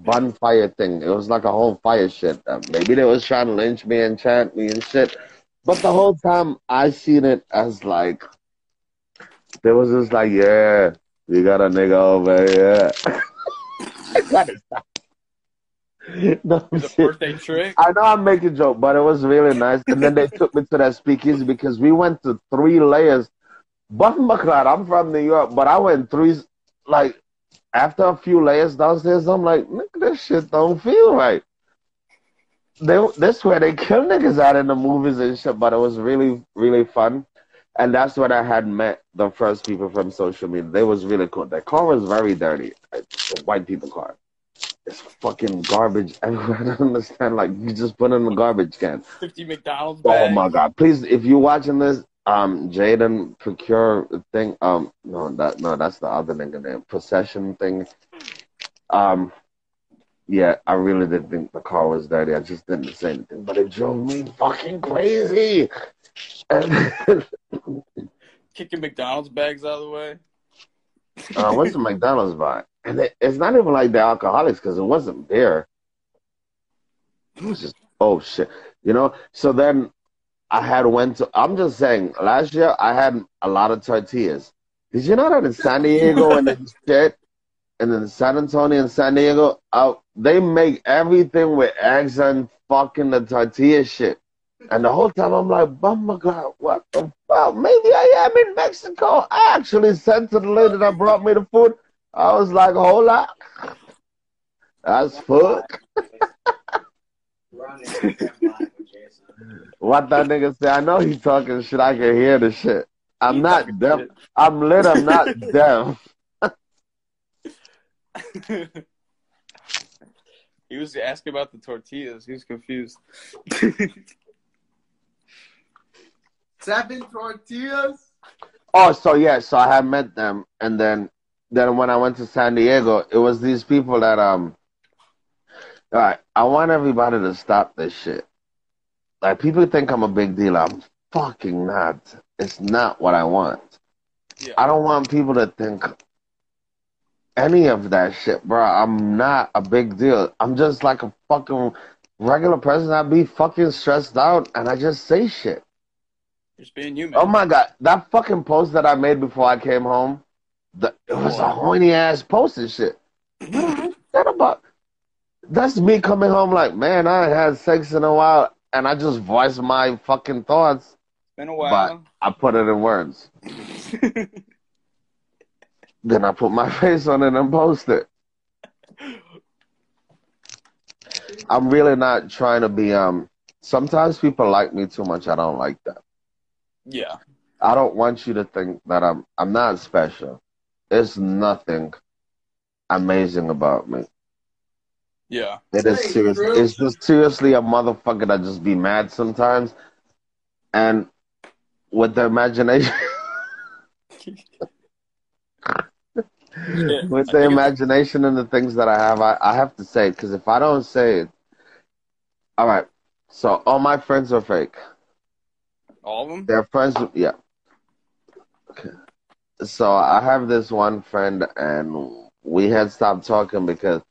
bonfire thing. It was like a whole fire shit. Uh, maybe they was trying to lynch me and chant me and shit. But the whole time I seen it as like there was just like, yeah, you got a nigga over here. no, the birthday trick. I know I'm making joke, but it was really nice. And then they took me to that speakeasy because we went to three layers. But I'm from New York, but I went three like after a few layers downstairs, I'm like, nigga, this shit don't feel right. They, this where they kill niggas out in the movies and shit, but it was really, really fun. And that's when I had met the first people from social media. They was really cool. Their car was very dirty. It's a white people car. It's fucking garbage everywhere. I don't understand. Like, you just put it in the garbage can. 50 McDonald's Oh my God. Please, if you're watching this, um, Jaden procure thing. Um, no, that no, that's the other nigga name. Procession thing. Um, yeah, I really did think the car was dirty. I just didn't say anything, but it drove me fucking crazy. Kicking McDonald's bags out of the way. uh, what's the McDonald's buy? And it, it's not even like the alcoholics because it wasn't beer. It was just oh shit, you know. So then I had went to. I'm just saying. Last year I had a lot of tortillas. Did you know that in San Diego and then shit, and then San Antonio and San Diego, uh, they make everything with eggs and fucking the tortilla shit. And the whole time I'm like, oh my god, what the fuck? Maybe I am in Mexico. I actually said to the lady that brought me the food, I was like, hold up, that's fuck. What that nigga say? I know he's talking shit. I can hear the shit. I'm he not deaf. Shit. I'm lit. I'm not deaf. he was asking about the tortillas. He was confused. Seven tortillas. Oh, so yeah, so I had met them, and then then when I went to San Diego, it was these people that um. All right, I want everybody to stop this shit. Like people think I'm a big deal. I'm fucking not. It's not what I want. Yeah. I don't want people to think any of that shit, bro. I'm not a big deal. I'm just like a fucking regular person. I'd be fucking stressed out and I just say shit. Just being human. Oh my god, that fucking post that I made before I came home, the, it was a horny ass post and shit. What about? That's me coming home like, man, I ain't had sex in a while, and I just voice my fucking thoughts. It's been a while. But. I put it in words. Then I put my face on it and post it. I'm really not trying to be um sometimes people like me too much. I don't like that. yeah. I don't want you to think that I'm I'm not special. There's nothing amazing about me. Yeah. It is Hey, serious. bro. It's just seriously a motherfucker that just be mad sometimes, and with the imagination, Yeah. with the think it's- imagination and the things that I have, I, I have to say it because if I don't say it, all right. So all my friends are fake. All of them? They're friends. With, yeah. Okay. So I have this one friend, and we had stopped talking because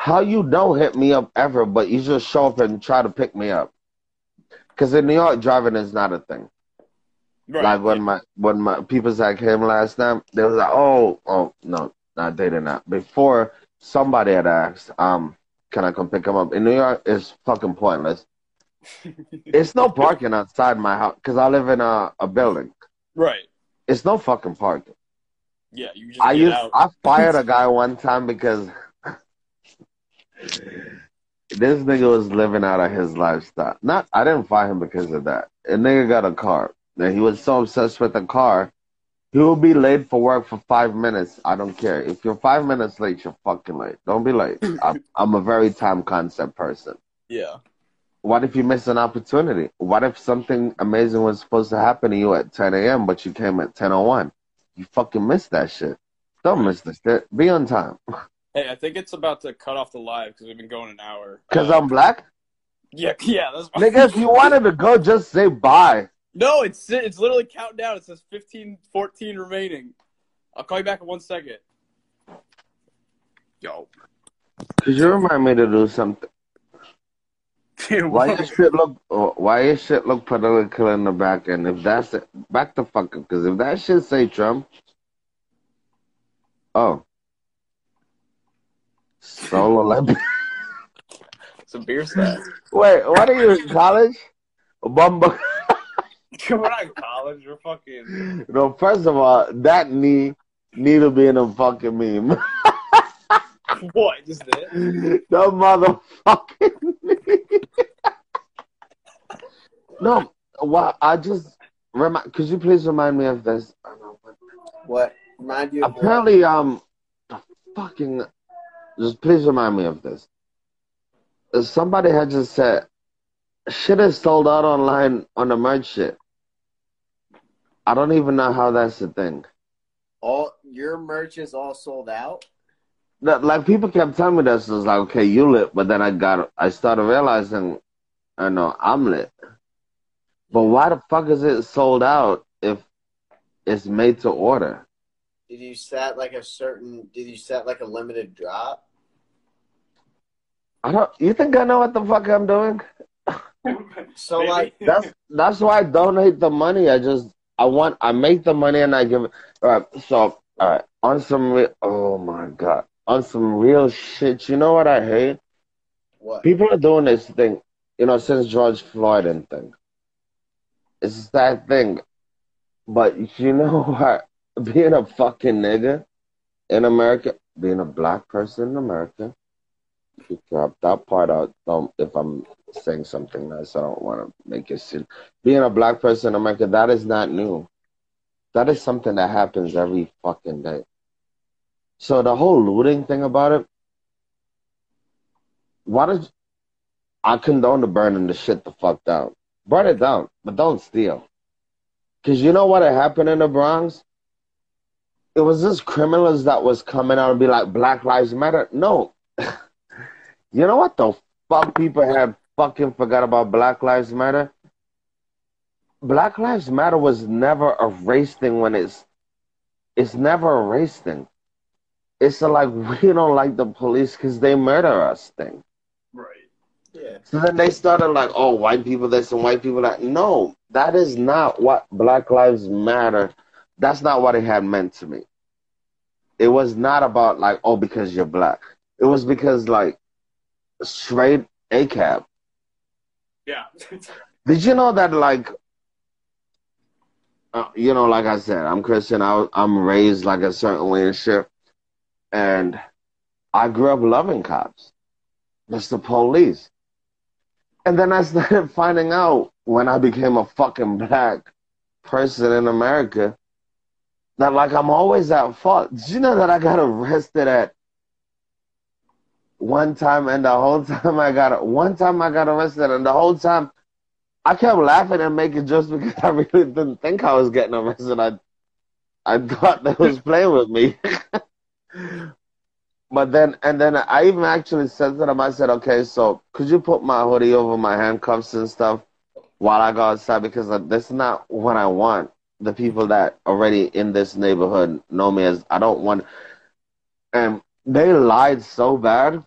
how you don't hit me up ever, but you just show up and try to pick me up. Because in New York, driving is not a thing. Right. Like when my when my people that came last time, they was like, "Oh, oh no, not they did not." Before somebody had asked, "Um, can I come pick them up?" In New York, it's fucking pointless. It's no parking outside my house because I live in a, a building. right. It's no fucking parking. Yeah. You just I used out. I fired a guy one time because this nigga was living out of his lifestyle. Not I didn't fire him because of that. A nigga got a car. And he was so obsessed with the car, he will be late for work for five minutes. I don't care. If you're five minutes late, you're fucking late. Don't be late. I'm, I'm a very time concept person. yeah. What if you miss an opportunity? What if something amazing was supposed to happen to you at 10 a.m., but you came at 10.01? You fucking missed that shit. Don't miss the shit. Be on time. Hey, I think it's about to cut off the live because we've been going an hour. Because Uh, I'm black? Yeah. Yeah. That's Nigga, if you wanted to go, just say bye. No, it's it's literally counting down. It says 15, 14 remaining. I'll call you back in one second. Yo. Could you remind me to do something? Why your shit look? oh, Why your shit look political in the back end? If that's it, back the fuck up. Because if that shit say Trump, oh, solo Olympic. It's a beer stat. Wait, what are you in college? Bumbo. We're not in college. We're fucking. No, first of all, that knee need to be in a fucking meme. What? Just did? the motherfucking knee. no, well, I just remind. Could you please remind me of this? I don't know what- What? Remind you of what? Apparently, um, the fucking. Just please remind me of this. Somebody had just said, shit is sold out online on the merch shit. I don't even know how that's a thing. all your merch is all sold out. That, like people kept telling me this was like, okay, you lit, but then I got, I started realizing, I know I'm lit. But why the fuck is it sold out if it's made to order? Did you set like a certain? Did you set like a limited drop? I don't. You think I know what the fuck I'm doing? So Maybe. like, That's that's why I donate the money. I just I want I make the money and I give it. All right, so all right on some re- oh my god on some real shit. You know what I hate? what? People are doing this thing, you know, since George Floyd and thing. It's a sad thing, but you know what? Being a fucking nigga in America, being a black person in America, drop that part out. Don't if I'm saying something nice, I don't want to make it seem. Being a black person in America, that is not new. That is something that happens every fucking day. So the whole looting thing about it, why did I condone the burning the shit the fuck down? Burn it down, but don't steal. Cause you know what had happened in the Bronx? It was just criminals that was coming out and be like, Black Lives Matter. No. you know what the fuck people have fucking forgot about Black Lives Matter? Black Lives Matter was never a race thing when it's it's never a race thing. It's a like we don't like the police because they murder us thing. Right. Yeah. So then they started like, oh, white people this and white people that. No, that is not what Black Lives Matter. That's not what it had meant to me. It was not about like, oh, because you're black. It was because like straight ACAB. Yeah. Did you know that like uh, you know, like I said, I'm Christian. I, I'm raised like a certain way and shit. And I grew up loving cops. It's the police. And then I started finding out when I became a fucking black person in America that like I'm always at fault. Did you know that I got arrested at one time and the whole time I got one time I got arrested and the whole time I kept laughing and making jokes because I really didn't think I was getting arrested. I I thought they was playing with me. but then and then I even actually said to them, I said, Okay, so could you put my hoodie over my handcuffs and stuff while I go outside because uh, that's not what I want. The people that already in this neighborhood know me as I don't want and they lied so bad.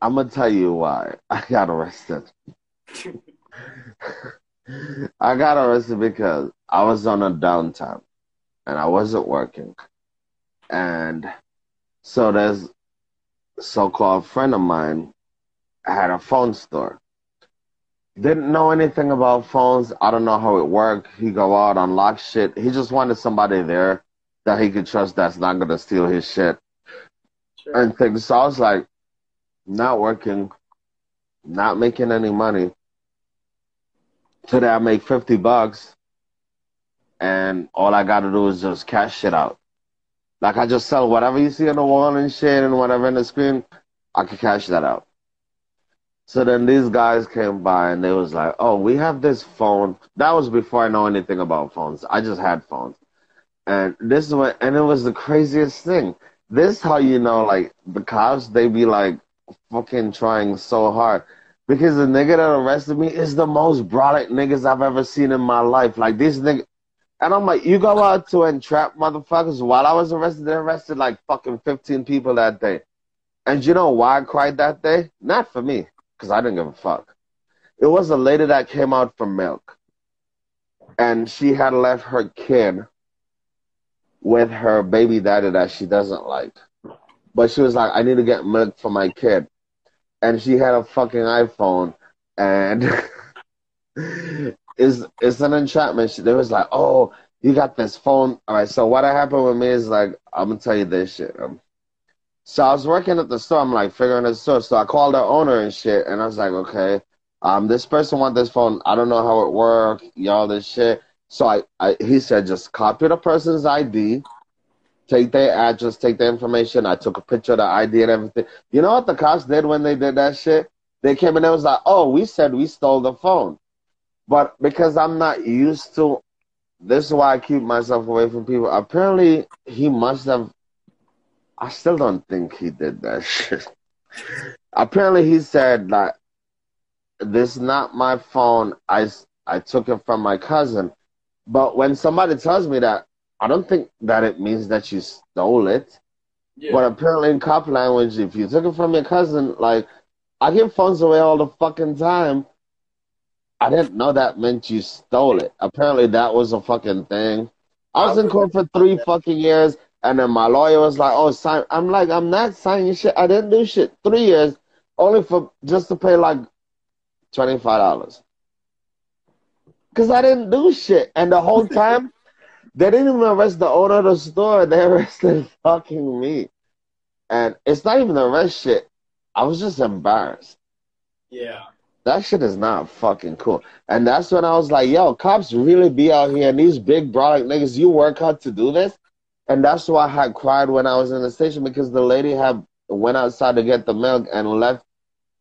I'm gonna tell you why I got arrested. I got arrested because I was on a downtime and I wasn't working. And so there's so-called friend of mine had a phone store. Didn't know anything about phones. I don't know how it worked. He go out, unlock shit. He just wanted somebody there that he could trust that's not gonna steal his shit. Sure. And things. So I was like, not working, not making any money. Today I make 50 bucks and all I got to do is just cash it out. Like I just sell whatever you see on the wall and shit and whatever in the screen, I can cash that out. So then these guys came by and they was like, "Oh, we have this phone." That was before I know anything about phones. I just had phones, and this is what, and it was the craziest thing. This how you know, like the cops, they be like fucking trying so hard because the nigga that arrested me is the most brolic niggas I've ever seen in my life. Like this nigga, and I'm like, you go out to entrap motherfuckers. While I was arrested, they arrested like fucking 15 people that day. And you know why I cried that day? Not for me, because I didn't give a fuck. It was a lady that came out for milk. And she had left her kid with her baby daddy that she doesn't like. But she was like, I need to get milk for my kid and she had a fucking iPhone, and it's it's an entrapment. They was like, oh, you got this phone. All right, so what happened with me is like, I'm gonna tell you this shit. Um, so I was working at the store. I'm like figuring the store. So I called the owner and shit, and I was like, okay, um, this person want this phone. I don't know how it work. Y'all this shit. So I, I he said just copy the person's ID take their address, take their information. I took a picture of the ID and everything. You know what the cops did when they did that shit? They came and was like, oh, we said we stole the phone. But because I'm not used to, this is why I keep myself away from people. Apparently, he must have, I still don't think he did that shit. Apparently, he said that this is not my phone. I, I took it from my cousin. But when somebody tells me that, I don't think that it means that you stole it. Yeah. But apparently in cop language, if you took it from your cousin, like I give phones away all the fucking time. I didn't know that meant you stole it. Apparently that was a fucking thing. I was in court for three fucking years, and then my lawyer was like, "Oh, sign." I'm like, "I'm not signing shit. I didn't do shit. Three years, only for just to pay like twenty five dollars, because I didn't do shit." And the whole time, they didn't even arrest the owner of the store. They arrested fucking me. And it's not even the arrest shit. I was just embarrassed. Yeah. That shit is not fucking cool. And that's when I was like, yo, cops really be out here and these big brolic niggas, you work hard to do this? And that's why I had cried when I was in the station because the lady had went outside to get the milk and left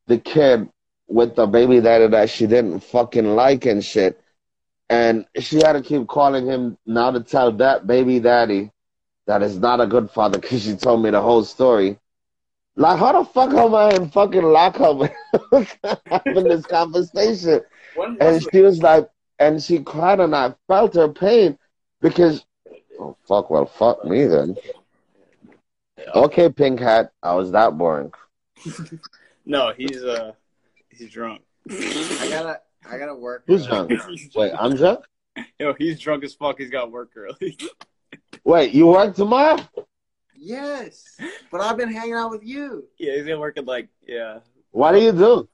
the kid with the baby daddy that she didn't fucking like and shit. And she had to keep calling him now to tell that baby daddy that is not a good father because she told me the whole story. Like, how the fuck am I in fucking lockup having this conversation? and she was like, and she cried, and I felt her pain because, oh fuck, well, fuck me then. Okay, pink hat, I was that boring. no, he's uh, he's drunk. I gotta, I gotta work. Who's drunk? Wait, I'm drunk. Yo, he's drunk as fuck. He's got work early. Wait, you work tomorrow? Yes, but I've been hanging out with you. Yeah, he's been working like yeah. What do you do?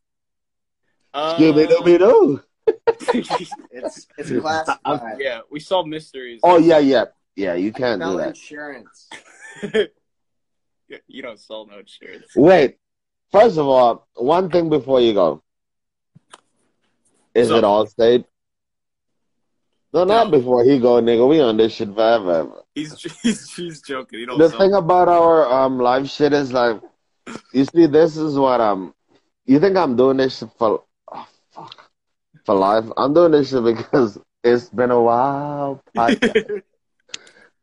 Uh, Scooby Dooby Doo. It's it's classified. yeah, we solve mysteries. Oh yeah, yeah, yeah. You can't do that. insurance. you don't sell no insurance. Wait. First of all, one thing before you go. Is So- it Allstate? No, not before he go, nigga. We on this shit forever. He's he's, he's joking. He don't The thing about our um live shit is like, you see, this is what um, you think I'm doing this shit for, oh, fuck, for life. I'm doing this shit because it's been a while.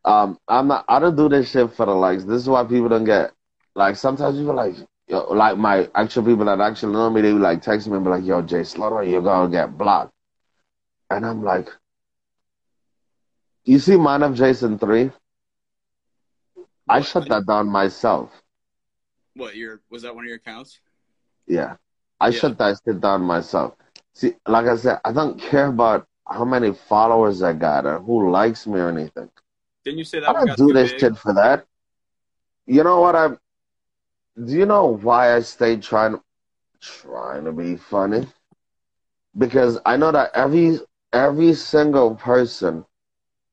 um, I'm not. I don't do this shit for the likes. This is why people don't get like. Sometimes people like, yo, like my actual people that actually know me. They be like text me and be like, "Yo, Jay Slaughter, you're gonna get blocked," and I'm like, "You see, MindOfJson three? I shut that down myself. What your was that one of your accounts? Yeah, I Yeah. shut that shit down myself. See, like I said, I don't care about how many followers I got or who likes me or anything. Didn't you say that? I don't do this big? shit for that. You know what I'm? Do you know why I stay trying, trying to be funny? Because I know that every every single person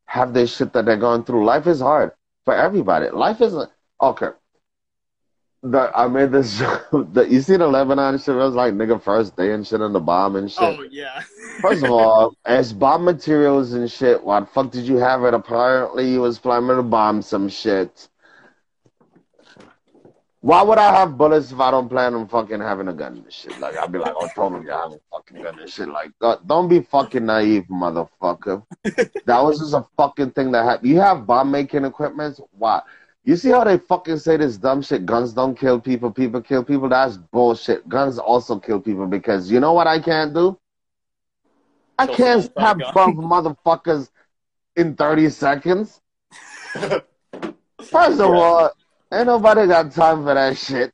have this shit that they're going through. Life is hard for everybody. Life isn't okay. The, I made this joke. The, you see the Lebanon shit? It was like nigga first day and shit on the bomb and shit. Oh yeah. First of all, as bomb materials and shit, why the fuck did you have it? Apparently, you was planning to bomb some shit. Why would I have bullets if I don't plan on fucking having a gun and shit? Like, I'd be like, oh, totally, I have a fucking gun and shit. Like, uh, don't be fucking naive, motherfucker. that was just a fucking thing that happened. You have bomb making equipment? Why? You see how they fucking say this dumb shit? Guns don't kill people, people kill people? That's bullshit. Guns also kill people because you know what I can't do? I can't someone with a have gun. both motherfuckers in 30 seconds. First of all, ain't nobody got time for that shit.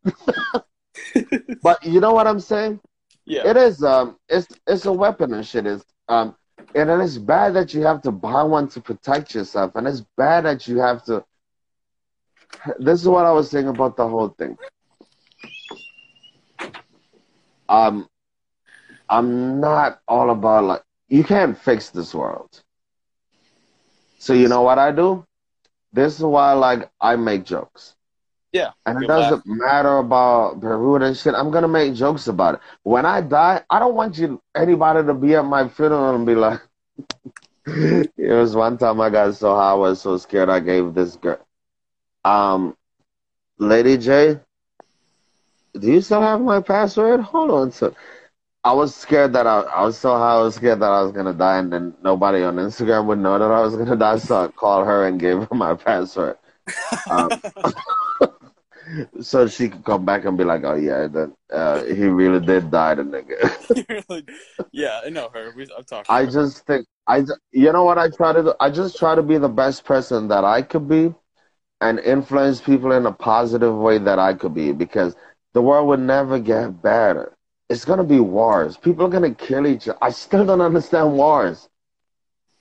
but you know what I'm saying? Yeah. It is um it's it's a weapon and shit is um and it's bad that you have to buy one to protect yourself and it's bad that you have to this is what I was saying about the whole thing. Um I'm not all about like you can't fix this world. So you know what I do? This is why like I make jokes. Yeah. And it doesn't matter about Beirut and shit. I'm gonna make jokes about it. When I die, I don't want you anybody to be at my funeral and be like It was one time I got so high, I was so scared I gave this girl um Lady J, do you still have my password? Hold on so I was scared that I, I was so high I was scared that I was gonna die and then nobody on Instagram would know that I was gonna die, so I called her and gave her my password. Um, so she could come back and be like, "Oh yeah, that uh, he really did die, the nigga." Yeah, I know her. We, talked. To I her. just think I, you know what I try to do? I just try to be the best person that I could be, and influence people in a positive way that I could be, because the world would never get better. It's gonna be wars. People are gonna kill each other. I still don't understand wars.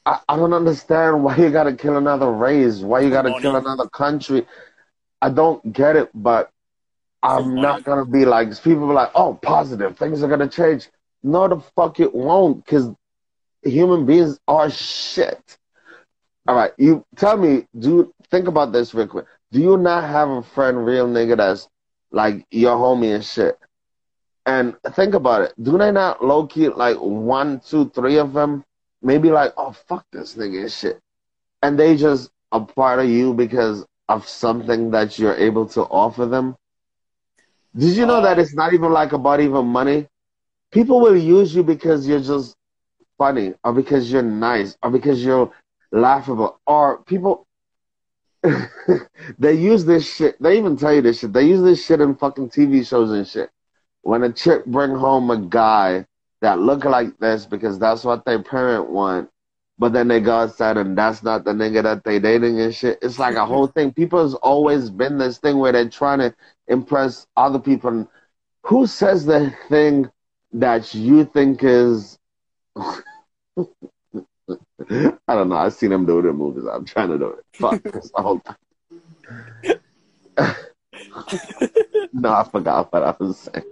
I, I don't understand why you gotta kill another race, why you gotta kill another country. I don't get it, but I'm not gonna be like people are like, oh, positive, things are gonna change. No, the fuck it won't, because human beings are shit. All right, you tell me, do think about this real quick. Do you not have a friend, real nigga, that's like your homie and shit? And think about it. Do they not low key like one, two, three of them? Maybe like, oh fuck this nigga and shit. And they just a part of you because of something that you're able to offer them. Did you know that it's not even like about even money? People will use you because you're just funny or because you're nice or because you're laughable or people they use this shit they even tell you this shit they use this shit in fucking tv shows and shit when a chick bring home a guy that look like this because that's what their parent want but then they go outside and that's not the nigga that they dating and shit it's like a whole thing people has always been this thing where they're trying to impress other people and who says the thing that you think is I don't know. I've seen them do it in movies. I'm trying to do it. Fuck. The whole time. no, I forgot what I was saying.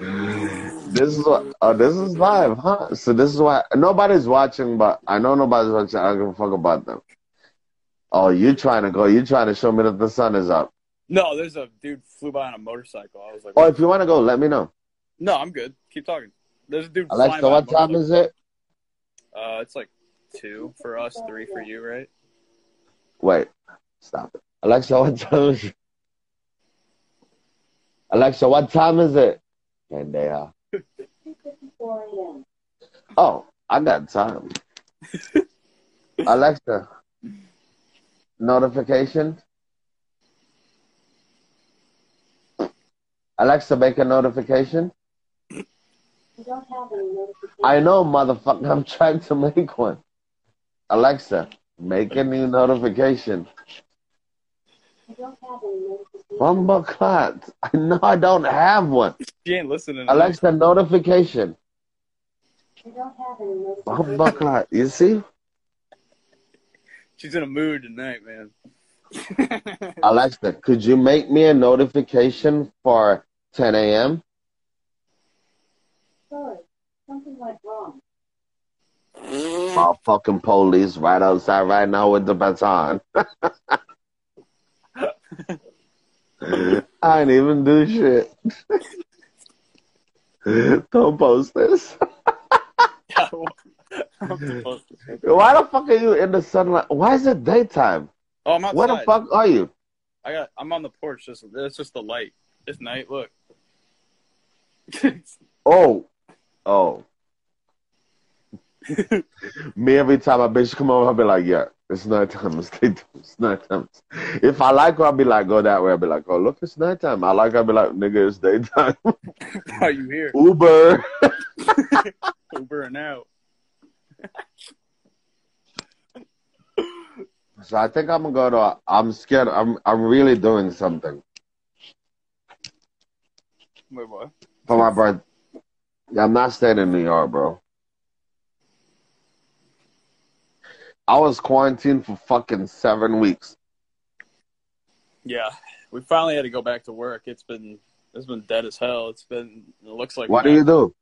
This is what. Oh, this is live, huh? So this is why nobody's watching, but I know nobody's watching. I don't give a fuck about them. Oh, you trying to go? You trying to show me that the sun is up? No, there's a dude flew by on a motorcycle. I was like, Oh, if you want to go, let me know. no, I'm good. Keep talking. There's a dude. Alexa, what time is it? Uh, it's like two for us, three for you, right? Wait, stop. Alexa, what time is it? Alexa, what time is it? Pendeja. Uh, oh, I got time. Alexa, notification. Alexa, make a notification. I know, motherfucker. I'm trying to make one. Alexa, make a new notification. Bumba clot. I know I don't have one. She ain't listening. Alexa, notification. Bumba clot. You see? She's in a mood tonight, man. Alexa, could you make me a notification for 10 a.m.? Sorry, something went wrong. My fucking police right outside right now with the baton. I ain't even do shit. Don't post this. Why the fuck are you in the sunlight? Why is it daytime? Oh, I'm outside. Where the fuck are you? I got. I'm on the porch. Just it's just the light. It's night. Look. Oh, oh. Me every time a bitch come over, I'll be like, yeah, it's nighttime. It's daytime. It's nighttime. If I like her, I'll be like, go that way. I'll be like, oh, look, it's nighttime. I like her, I'll be like, nigga, it's daytime. Why are you here? Uber. Uber and out. So I think I'm gonna go to. A, I'm scared. I'm. I'm really doing something Wait, what? for my birthday. Yeah, I'm not staying in New York, bro. I was quarantined for fucking seven weeks. Yeah, we finally had to go back to work. It's been it's been dead as hell. It's been. It looks like. What do you do?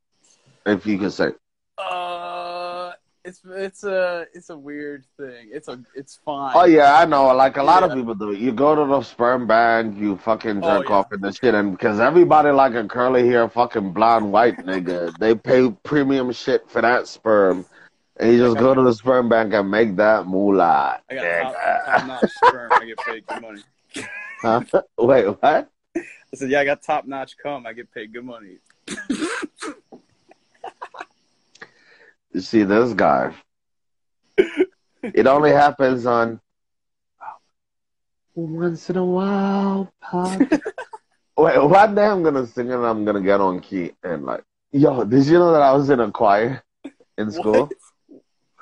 If you can say. Uh, it's it's a it's a weird thing. It's a it's fine. Oh yeah, I know. Like a lot of people do. You go to the sperm bank, you fucking Oh, jerk yeah. off in the shit, and because everybody like a curly hair, fucking blonde white nigga, they pay premium shit for that sperm, and you just go to the sperm bank and make that moolah. I got top, top notch sperm. I get paid good money. Huh? Wait, what? I said, yeah, I got top notch cum. I get paid good money. You see this guy. It only happens on once in a while. Pop. Wait, one day I'm gonna sing and I'm gonna get on key and like, yo, did you know that I was in a choir in school? What?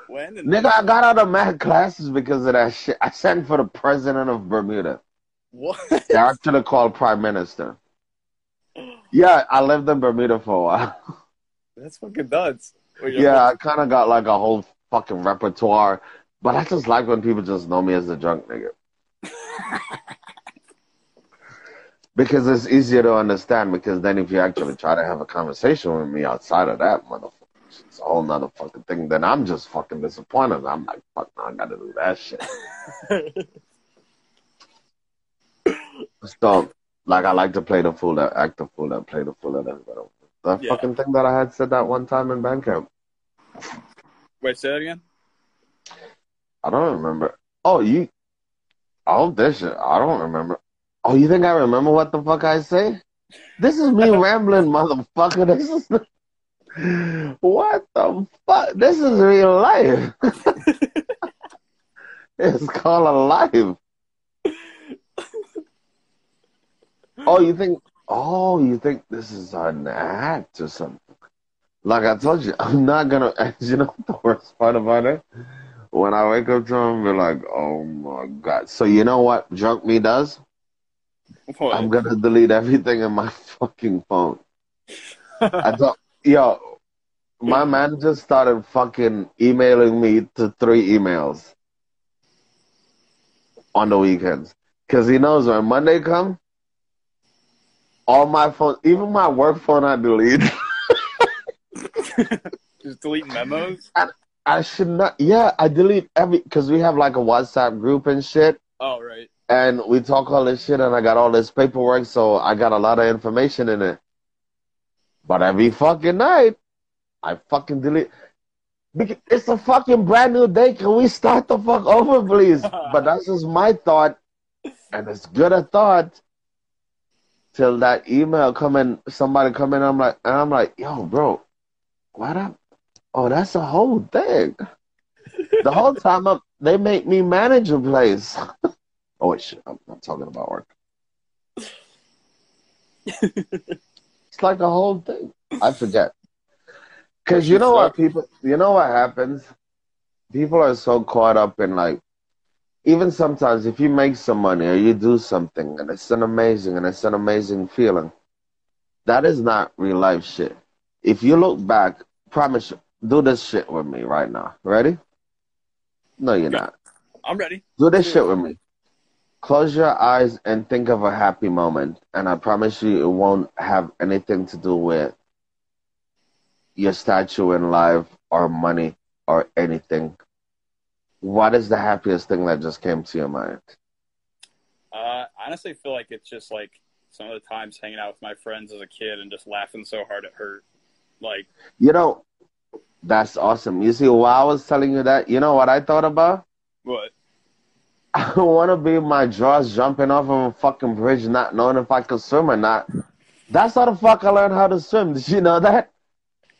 When? Nigga, I got out of mad classes because of that shit. I sang for the president of Bermuda. What? They actually called prime minister. Yeah, I lived in Bermuda for a while. That's fucking nuts. Wait, Yeah, I kind of got like a whole fucking repertoire, but I just like when people just know me as a drunk nigga. because it's easier to understand. Because then, if you actually try to have a conversation with me outside of that, motherfucker, whole nother fucking thing. Then I'm just fucking disappointed. I'm like, fuck, no, I gotta do that shit. So, like, I like to play the fool, that act the fool, that play the fool, that everybody. The Yeah. fucking thing that I had said that one time in Bandcamp. Wait, say that again. I don't remember. Oh, you. Oh, this shit. I don't remember. Oh, you think I remember what the fuck I say? This is me rambling, motherfucker. This is. What the fuck? This is real life. it's called a life. Oh, you think? Oh, you think this is an act or something? Like I told you, I'm not gonna. You know the worst part about it? When I wake up to him, be like, "Oh my god!" So you know what drunk me does? What? I'm gonna delete everything in my fucking phone. I thought, yo, my man just started fucking emailing me to three emails on the weekends. Cause he knows when Monday come, all my phone, even my work phone, I delete. Just delete memos. I should not. Yeah, I delete every because we have like a WhatsApp group and shit, Oh right. and we talk all this shit, and I got all this paperwork, so I got a lot of information in it. But every fucking night, I fucking delete. Because it's a fucking brand new day. Can we start the fuck over, please? but that's just my thought, and it's good a thought. Till that email come in, somebody come in, I'm like, and I'm like, yo, bro, what up? Oh, that's a whole thing. The whole time up, they make me manage a place. oh wait, shit, I'm not talking about work. It's like a whole thing. I forget. Cause you know what people, you know what happens. People are so caught up in like, even sometimes if you make some money or you do something and it's an amazing and it's an amazing feeling, that is not real life shit. If you look back, promise, you, do this shit with me right now. Ready? No, you're not. I'm ready. Do this shit with me. Close your eyes and think of a happy moment, and I promise you it won't have anything to do with your statue in life or money or anything. What is the happiest thing that just came to your mind? Uh, I honestly feel like it's just like some of the times hanging out with my friends as a kid and just laughing so hard it hurt. Like, You know, that's awesome. You see, while I was telling you that, you know what I thought about? what? I want to be in my drawers jumping off of a fucking bridge, not knowing if I could swim or not. That's how the fuck I learned how to swim. Did you know that?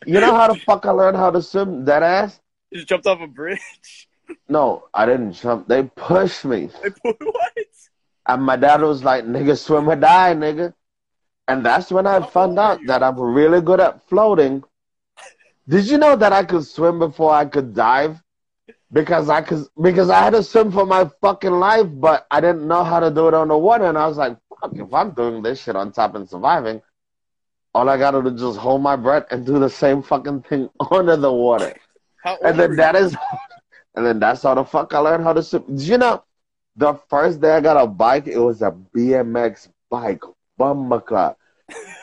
You know how the fuck I learned how to swim? That ass? You just jumped off a bridge. No, I didn't jump. They pushed me. I put what? And my dad was like, nigga, swim or die, nigga. And that's when I How found out that I'm really good at floating. Did you know that I could swim before I could dive? Because I could, because I had to swim for my fucking life, but I didn't know how to do it on the water. And I was like, fuck, if I'm doing this shit on top and surviving, all I gotta do is just hold my breath and do the same fucking thing under the water. And then that is, and then that's how the fuck I learned how to swim. Did you know, the first day I got a bike, it was a BMX bike, clock.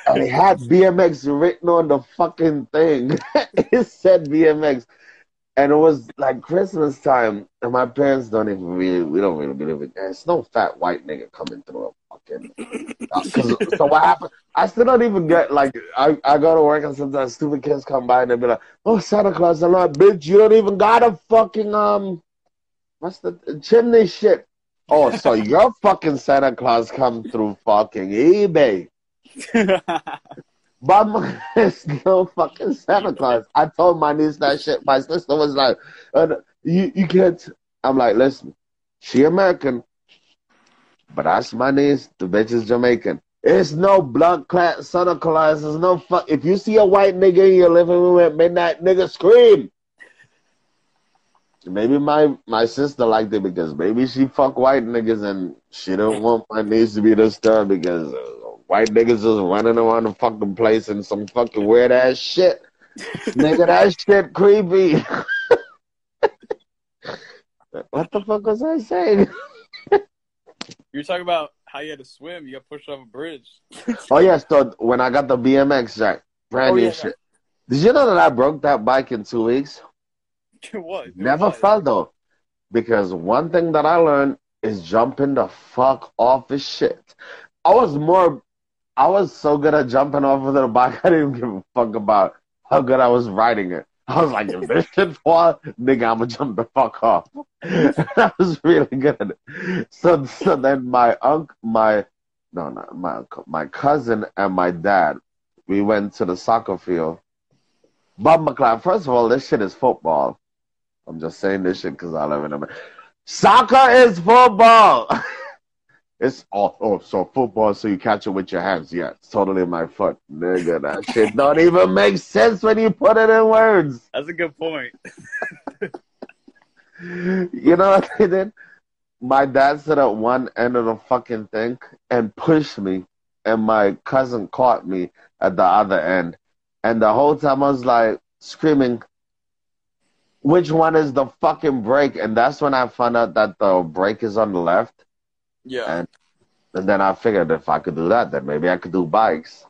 And it had BMX written on the fucking thing. it said BMX. And it was like Christmas time, and my parents don't even really, we don't really believe it. There's no fat white nigga coming through a fucking. Uh, so what happened? I still don't even get like I, I go to work and sometimes stupid kids come by and they be like, "Oh Santa Claus!" I'm like, "Bitch, you don't even got a fucking um, what's the chimney shit?" Oh, so your fucking Santa Claus come through fucking eBay? But it's no fucking Santa Claus. I told my niece that shit. My sister was like, "You you can't." I'm like, "Listen, she American, but that's my niece. The bitch is Jamaican. It's no blood clot Santa Claus. There's no fuck. If you see a white nigga in your living room at midnight, nigga scream." Maybe my my sister liked it because maybe she fuck white niggas and she don't want my niece to be disturbed because uh, white niggas just running around the fucking place in some fucking weird ass shit. Nigga, that shit creepy. what the fuck was I saying? you were talking about how you had to swim. You got pushed off a bridge. Oh yeah, so when I got the BMX jack, brand Oh, new yeah, shit. Did you know that I broke that bike in two weeks? what? Never What? fell though. Because one thing that I learned is jumping the fuck off of shit. I was more I was so good at jumping off of the bike, I didn't give a fuck about how good I was riding it. I was like, if this shit fall, nigga, I'ma jump the fuck off. I was really good at it. So so then my uncle my no not my uncle, my cousin and my dad, we went to the soccer field. Bob McLeod, first of all, this shit is football. I'm just saying this shit because I live in America. Soccer is football. it's oh, oh, so football, so you catch it with your hands. Yeah, it's totally my foot, nigga. That shit don't even make sense when you put it in words. That's a good point. You know what they did? My dad stood at one end of the fucking thing and pushed me, and my cousin caught me at the other end. And the whole time I was like screaming, which one is the fucking brake? And that's when I found out that the brake is on the left. Yeah. And and then I figured if I could do that, then maybe I could do bikes.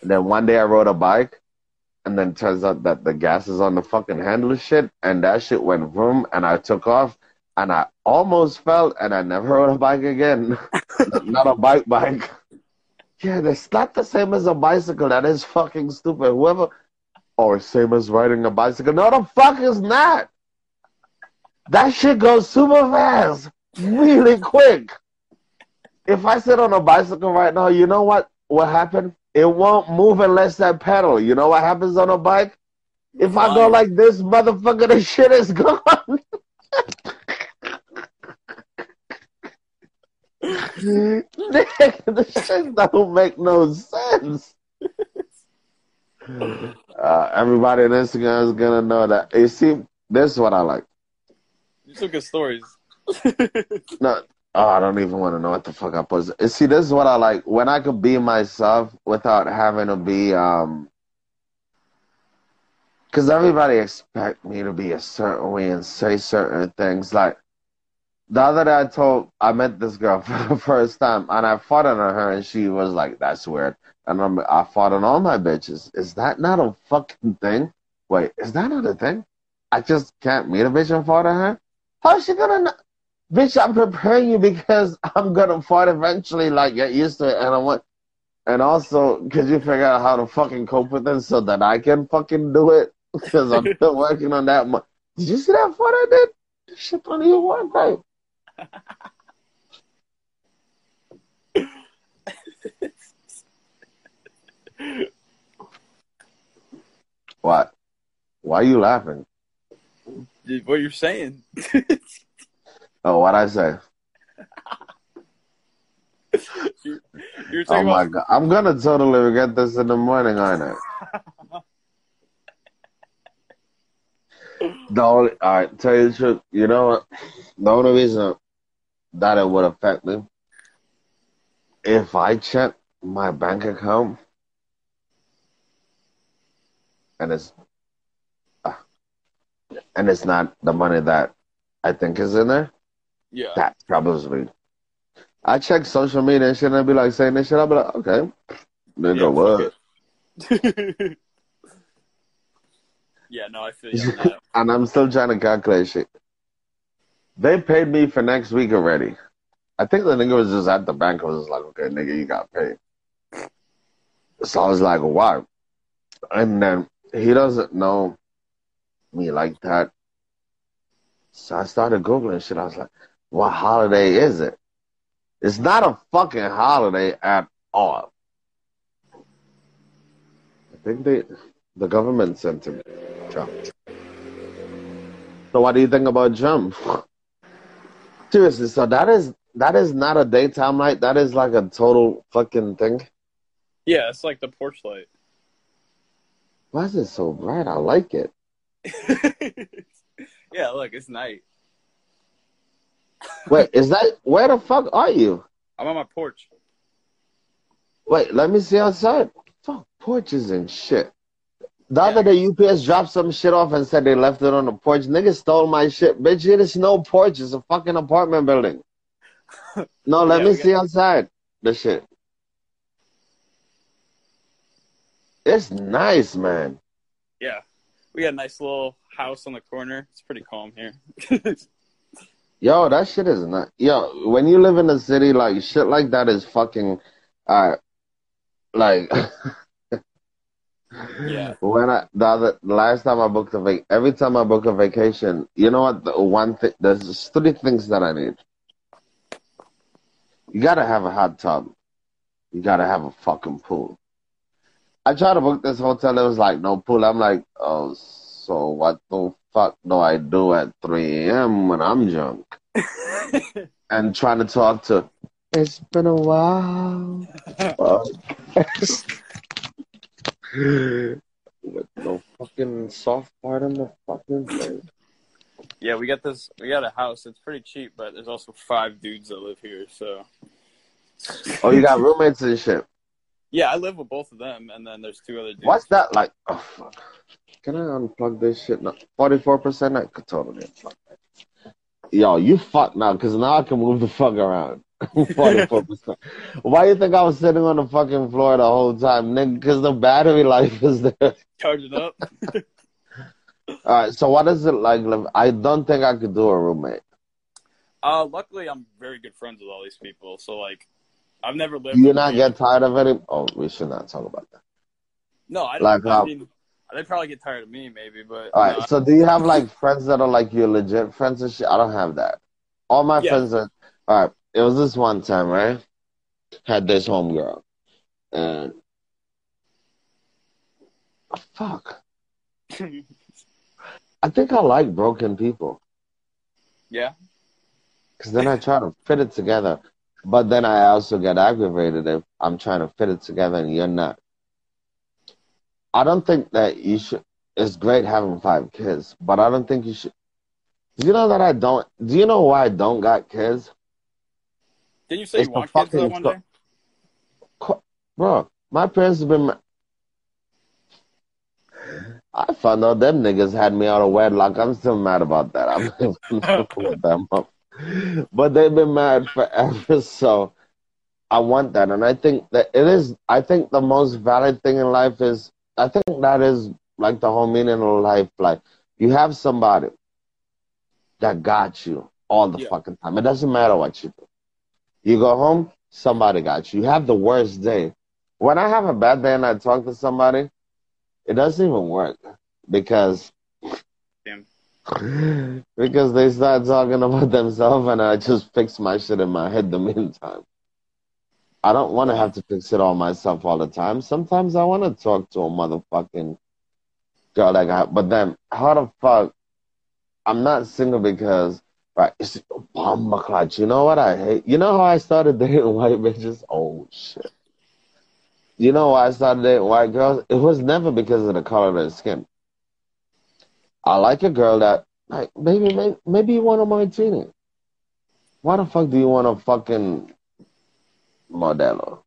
And then one day I rode a bike, and then turns out that the gas is on the fucking handle shit, and that shit went vroom, and I took off, and I almost fell, and I never rode a bike again. not a bike bike. Yeah, that's not the same as a bicycle. That is fucking stupid. Whoever, or same as riding a bicycle. No, the fuck is not. That shit goes super fast, really quick. If I sit on a bicycle right now, you know what? What happened? It won't move unless I pedal. You know what happens on a bike? If I go like this, motherfucker, the shit is gone. This shit don't make no sense. Uh, everybody on Instagram is gonna know that. You see, this is what I like. you're good stories. No, oh, I don't even want to know what the fuck I put. You See, this is what I like. When I could be myself without having to be, um, because everybody expect me to be a certain way and say certain things. Like the other day, I told I met this girl for the first time, and I fought on her, and she was like, "That's weird." And I'm, I fought on all my bitches. Is that not a fucking thing? Wait, is that not a thing? I just can't meet a bitch and fought on her. How's she gonna? Know? Bitch, I'm preparing you because I'm gonna fight eventually. Like get used to it, and I want. And also, could you figure out how to fucking cope with it so that I can fucking do it? Because I'm still working on that. Mo- Did you see that fight I did? This shit don't even work right. What? Why are you laughing? What you're saying? Oh, what I say? you're, you're Oh my about god, I'm gonna totally regret this in the morning, aren't I? The only, all right, tell you the truth. You know what? The only reason that it would affect me if I check my bank account and it's uh, and it's not the money that I think is in there. Yeah. That troubles me. I check social media and shit, and I be like saying this shit. I'll be like, okay, nigga, Yeah, what? yeah, no, I feel you and I'm still trying to calculate shit. They paid me for next week already. I think the nigga was just at the bank. I was just like, okay, nigga, you got paid. So I was like, why? And then he doesn't know me like that. So I started Googling shit. I was like, what holiday is it? It's not a fucking holiday at all. I think they, the government sent him Trump. So what do you think about Trump? Seriously, so that is that is not a daytime light. That is like a total fucking thing. Yeah, it's like the porch light. Why is it so bright? I like it. yeah, look, it's night. Wait, is that where the fuck are you? I'm on my porch. Wait, let me see outside. Fuck porches and shit. The other day, UPS dropped some shit off and said they left it on the porch. Niggas stole my shit. Bitch, it is no porch. It's a fucking apartment building. No, let Yeah, me see outside the shit. It's nice, man. Yeah. We got a nice little house on the corner. It's pretty calm here. Yo, that shit is not. Yo, when you live in the city, like shit like that is fucking. Uh, like. Yeah. When I the other last time I booked a vac, every time I book a vacation, you know what? The one thing there's three things that I need. You gotta have a hot tub. You gotta have a fucking pool. I tried to book this hotel. It was like no pool. I'm like, oh, so what the fuck do I do at 3 a.m. when I'm drunk and trying to talk to? It's been a while. With no fucking soft part in the fucking place. yeah, we got this. We got a house. It's pretty cheap, but there's also five dudes that live here. So Oh, you got roommates and shit. yeah, I live with both of them, and then there's two other dudes. What's that like? Oh fuck! Can I unplug this shit now? Forty-four percent. I could totally unplug that. yo, you fuck now, because now I can move the fuck around. 44%. Why you think I was sitting on the fucking floor the whole time, nigga? Because the battery life is there. Charge it up. All right, so what is it like? I don't think I could do a roommate. Uh, luckily, I'm very good friends with all these people, so like, I've never lived. Do you not get tired of it? Oh, we should not talk about that. No, I like, don't. I uh, mean, they probably get tired of me, maybe, but All right, no, so do you have like friends that are like your legit friends and shit? I don't have that. All my Yeah. friends are. All right, it was this one time, right? Had this homegirl, and fuck, I think I like broken people. yeah, Because then I try to fit it together. But then I also get aggravated if I'm trying to fit it together and you're not. I don't think that you should. It's great having five kids, but I don't think you should. Do you know that I don't? Do you know why I don't got kids? didn't you say It's you want kids one day? Co- Bro, my parents have been. ma- I found out them niggas had me out of wedlock. I'm still mad about that. I'm with them up. But they've been mad forever, so I want that. And I think that it is, I think the most valid thing in life is, I think that is like the whole meaning of life. Like, you have somebody that got you all the Yeah. fucking time. It doesn't matter what you do. You go home, somebody got you. You have the worst day. When I have a bad day and I talk to somebody, it doesn't even work because because they start talking about themselves and I just fix my shit in my head the meantime. I don't want to have to fix it all myself all the time. Sometimes I want to talk to a motherfucking girl that got, but then how the fuck? I'm not single because, right, it's bomba clutch. You know what I hate? You know how I started dating white bitches? Oh, shit. You know why I started dating white girls? It was never because of the color of their skin. I like a girl that, like, maybe, maybe, maybe you want a martini. Why the fuck do you want a fucking Modelo?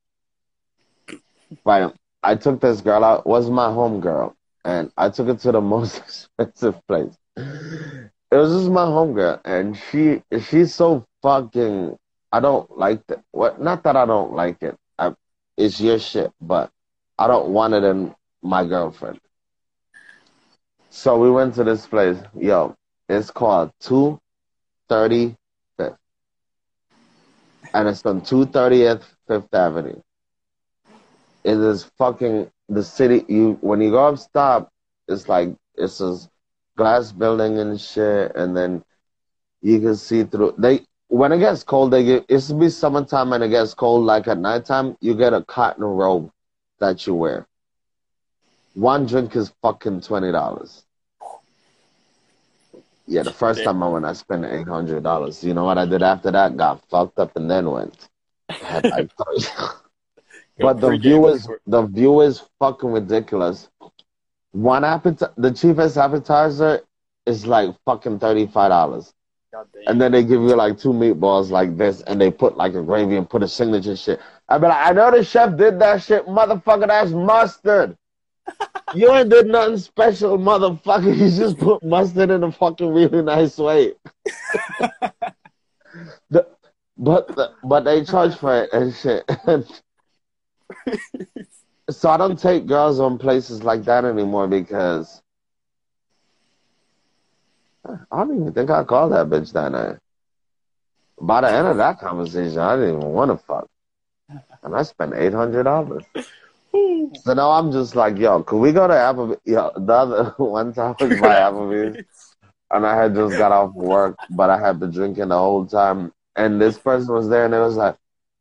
Right. I took this girl out, was my home girl, and I took her to the most expensive place. It was just my home girl, and she she's so fucking. I don't like that. What? Not that I don't like it. I, it's your shit, but I don't want it in my girlfriend. So we went to this place. Yo, it's called Two Thirty and it's on Two Thirtieth Fifth Avenue. It is fucking the city. You when you go up stop, it's like it's this glass building and shit, and then you can see through. They when it gets cold, they get it's be summertime and it gets cold. Like at nighttime, you get a cotton robe that you wear. One drink is fucking twenty dollars. Yeah, the first time I went, I spent eight hundred dollars. You know what I did after that? Got fucked up and then went. But the Pre-game view is the view is fucking ridiculous. One appetizer, the cheapest appetizer is like fucking thirty five dollars, and then they give you like two meatballs like this, and they put like a gravy and put a signature shit. I be like, I know the chef did that shit, motherfucker. That's mustard. You ain't did nothing special, motherfucker. You just put mustard in a fucking really nice way. the, but the, but they charge for it and shit. so I don't take girls on places like that anymore because I don't even think I called that bitch that night. By the end of that conversation, I didn't even want to fuck, and I spent eight hundred dollars. So now I'm just like, yo, could we go to Applebee's? Yo, the other one time I was by Applebee's, and I had just got off work, but I had been drinking the whole time, and this person was there, and it was like,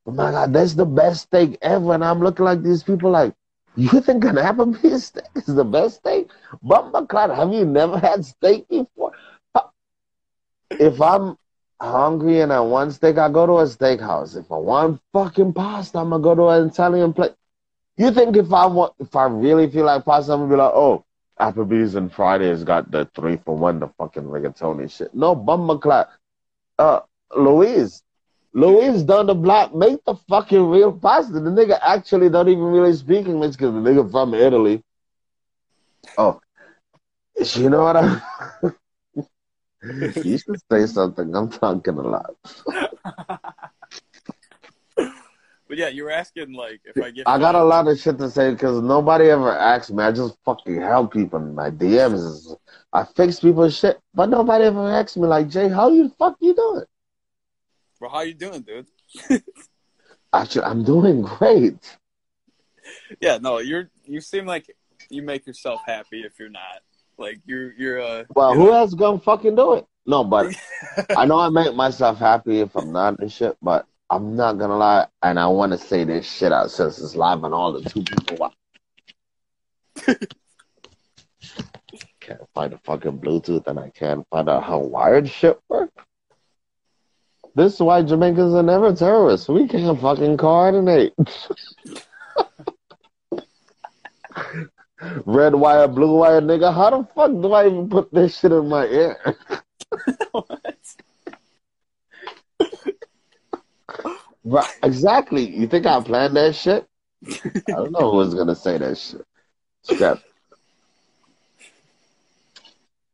oh my god, that's the best steak ever, and I'm looking like these people like, you think an Applebee's steak is the best steak? Bumba Clyde, have you never had steak before? If I'm hungry and I want steak, I go to a steakhouse. If I want fucking pasta, I'm gonna go to an Italian place. You think if I want, if I really feel like pasta, I'm gonna be like, oh, Applebee's and Fridays got the three for one, the fucking rigatoni shit. No, clock. Uh, Louise, Louise down the block, make the fucking real pasta. The nigga actually don't even really speak English because the nigga from Italy. Oh, you know what I? You should say something. I'm talking a lot. But yeah, you were asking like if I get. I got a lot of shit to say because nobody ever asked me. I just fucking help people in my DMs. I fix people's shit, but nobody ever asked me like, Jay, how you fuck you doing? Well, how you doing, dude? Actually, I'm doing great. Yeah, no, you're. You seem like you make yourself happy if you're not. Like you're. You're. Uh, Well, you who else gonna fucking do it? No, but I know I make myself happy if I'm not and shit, but I'm not gonna lie, and I want to say this shit out since it's live and all the two people watch. can't find a fucking Bluetooth and I can't find out how wired shit works. This is why Jamaicans are never terrorists. We can't fucking coordinate. Red wire, blue wire, nigga. How the fuck do I even put this shit in my ear? Right, exactly. You think I planned that shit? I don't know who was gonna say that shit. Scrap.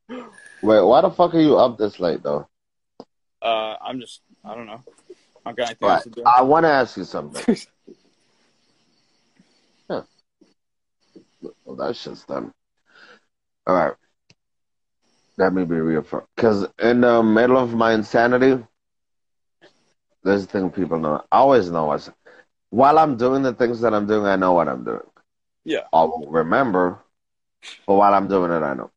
Wait, why the fuck are you up this late though? Uh, I'm just. I don't know. I got anything Right. to do. I want to ask you something. Huh. Well, that shit's done. All right. Let me be real for because in the middle of my insanity, there's a thing people know. I always know what's while I'm doing the things that I'm doing, I know what I'm doing. Yeah. I won't remember, but while I'm doing it, I know.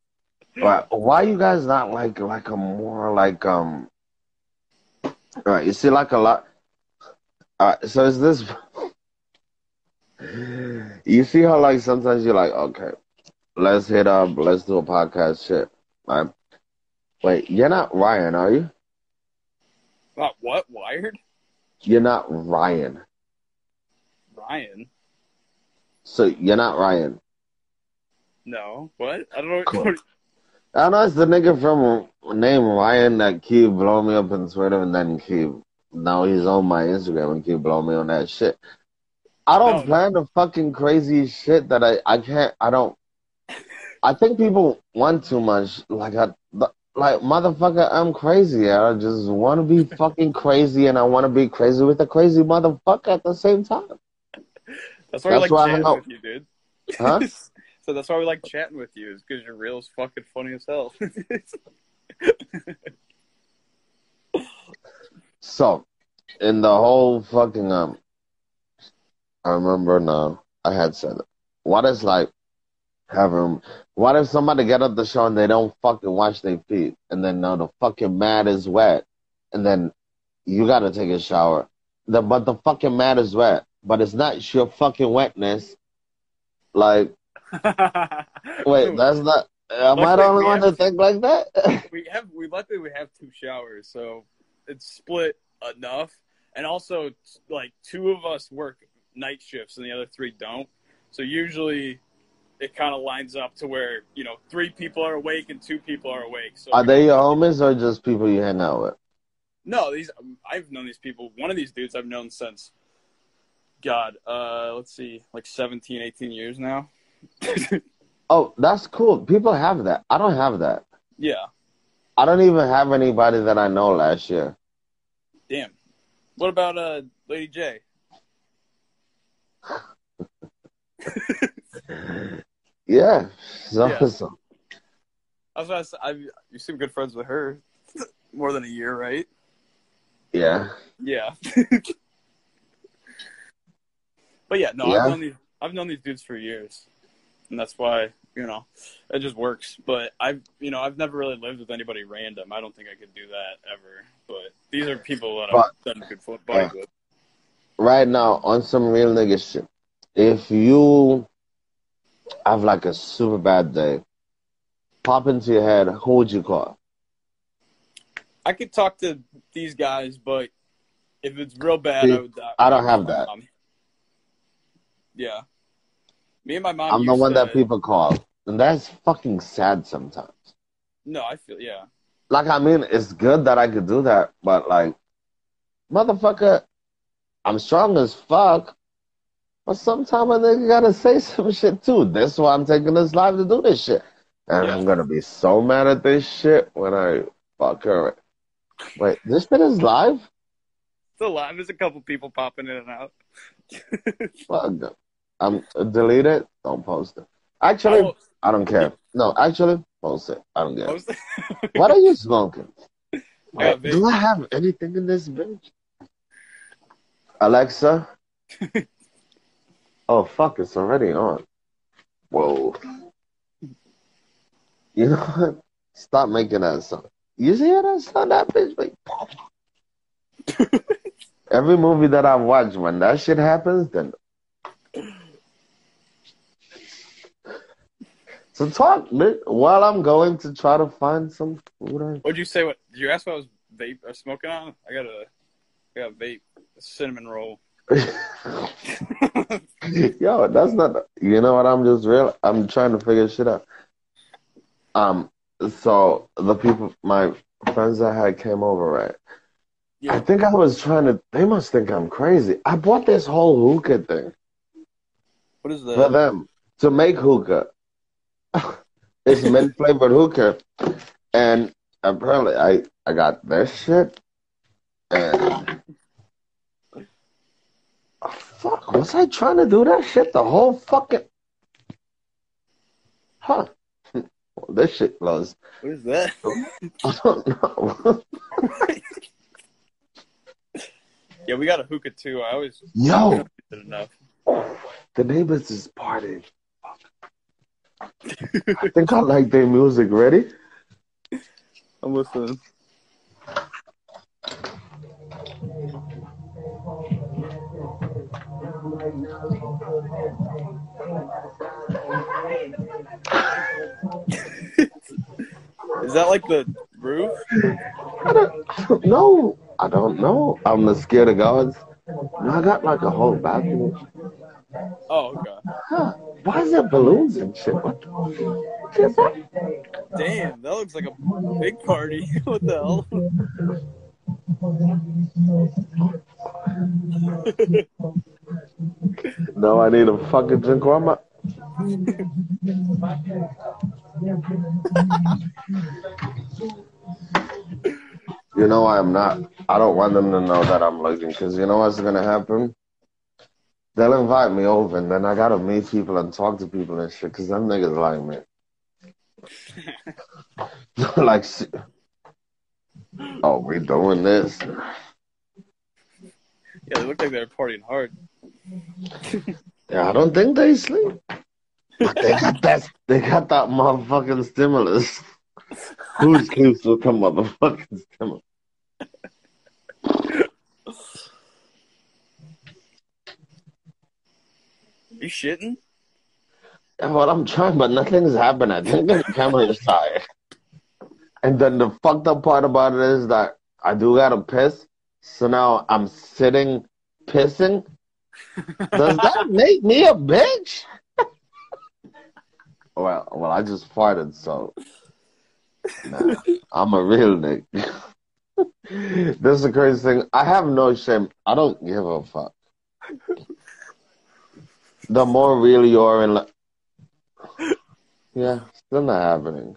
Right. Why you guys not like like a more like um all right, you see like a lot all right, so is this you see how like sometimes you're like, okay, let's hit up, let's do a podcast shit. Right? Wait, you're not Ryan, are you? Not what? Wired? You're not Ryan. Ryan? So you're not Ryan. No. What? I don't know. Cool. I know it's the nigga from name Ryan that keep blowing me up in Twitter and then keep now he's on my Instagram and keep blowing me on that shit. I don't No. plan the fucking crazy shit that I I can't I don't. I think people want too much. Like I like motherfucker, I'm crazy. I just want to be fucking crazy and I want to be crazy with a crazy motherfucker at the same time. That's why I That's like I chatting with you, dude. Huh? so that's why we like chatting with you, is because you're real as fucking funny as hell. So, in the whole fucking um, I remember now I had said it. What is like having? What if somebody get up the show and they don't fucking wash their feet, and then now the fucking mat is wet, and then you gotta take a shower. The but the fucking mat is wet, but it's not your fucking wetness. Like, wait, that's not. Am I the Luckily, only one to think like that? we have we luckily we have two showers, so it's split enough. And also, like two of us work night shifts and the other three don't. So usually, it kind of lines up to where you know three people are awake and two people are awake. So Are they your homies or just people you hang out with? No, these I've known these people. One of these dudes I've known since God, uh let's see, like 17, 18 years now. Oh, that's cool. People have that. I don't have that. yeah. I don't even have anybody that I know last year. Damn. What about uh Lady J? Yeah, she's Yeah. I was gonna say, I you seem good friends with her. More than a year, right? Yeah. Yeah. but yeah, no, Yeah. I've known these I've known these dudes for years. And that's why, you know, it just works. But I've you know, I've never really lived with anybody random. I don't think I could do that ever. But these are people that I've done good foot buddies with. Right now, on some real nigga shit, if you have like a super bad day, pop into your head, who would you call? I could talk to these guys, but if it's real bad, See, I would. die. I don't have that. mom. Yeah, me and my mom. I'm the one to- that people call. And that's fucking sad sometimes. No, I feel yeah. Like, I mean, it's good that I could do that, but like, motherfucker, I'm strong as fuck. But sometimes a nigga gotta say some shit too. That's why I'm taking this live to do this shit. And Yeah. I'm gonna be so mad at this shit when I Fuck her. Wait, this shit is live? It's alive. There's a couple people popping in and out. Fuck. I'm delete it. Don't post it. Actually, Oh. I don't care. No, actually, post it. I don't care. Post- What are you smoking? I Do I have anything in this bitch? Alexa? Oh, fuck, it's already on. Whoa. You know what? Stop making that sound. You see how that sound? That bitch like pop. Every movie that I've watched, when that shit happens, then. So talk, bitch, while I'm going to try to find some food. I What'd you say? What did you ask? What I was vape or smoking on? I got a, I got a vape, a cinnamon roll. Yo, that's not. You know what? I'm just real. I'm trying to figure shit out. Um. So the people, my friends I had came over, right? Yeah. I think I was trying to. They must think I'm crazy. I bought this whole hookah thing What is that? for them to make hookah. it's mint flavored hookah, and apparently I I got this shit, and oh, fuck, was I trying to do that shit the whole fucking? Huh? This shit was. What is that? I don't know. Yeah, we got a hookah too. I always Yo, enough. the neighbors is partying. I think I like their music. Ready? I'm listening. Is that like the roof? I don't know. I don't know. I'm scared of gods. I got like a whole bathroom. Oh, okay. Huh. Why is there balloons and shit? What that? Damn, that looks like a big party. what the hell? No, I need a fucking drink. Why am I? You know I'm not. I don't want them to know that I'm looking because you know what's gonna happen. They'll invite me over and then I gotta meet people and talk to people and shit because them niggas like me. like, oh, we doing this? Yeah, they look like they're partying hard. Yeah, I don't think they sleep. But they got that. They got that motherfucking stimulus. Who sleeps with a motherfucking stimulus? you shitting? Yeah, well, I'm trying, but nothing's happening. I think the camera is tired. And then the fucked up part about it is that I do gotta piss. So now I'm sitting pissing. Does that make me a bitch? well, well, I just farted, so nah, I'm a real nigga. this is the crazy thing. I have no shame. I don't give a fuck. The more real you are in, li- yeah, still not happening.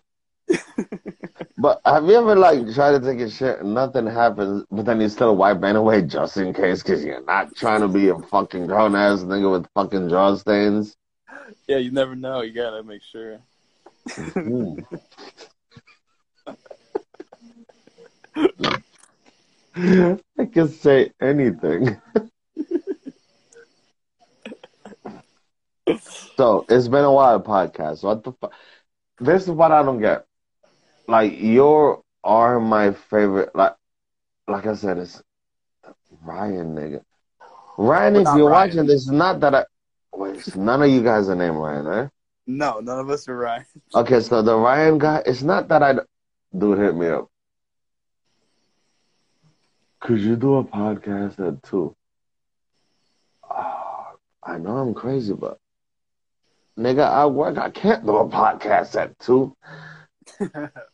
But have you ever like tried to take a shit and nothing happens, but then you still wipe anyway just in case because you're not trying to be a fucking grown ass nigga with fucking jaw stains? Yeah, you never know. You gotta make sure. Mm. I can say anything. so it's been a while podcast. What the fuck? This is what I don't get. Like you are my favorite. Like, like I said, it's Ryan, nigga. Ryan, if you're Ryan. watching this, not that I. Wait, none of you guys are named Ryan, right? No, none of us are Ryan. Okay, so the Ryan guy, it's not that I. Dude, hit me up. Could you do a podcast at two? Ah, I know I'm crazy, but nigga, I work. I can't do a podcast at two.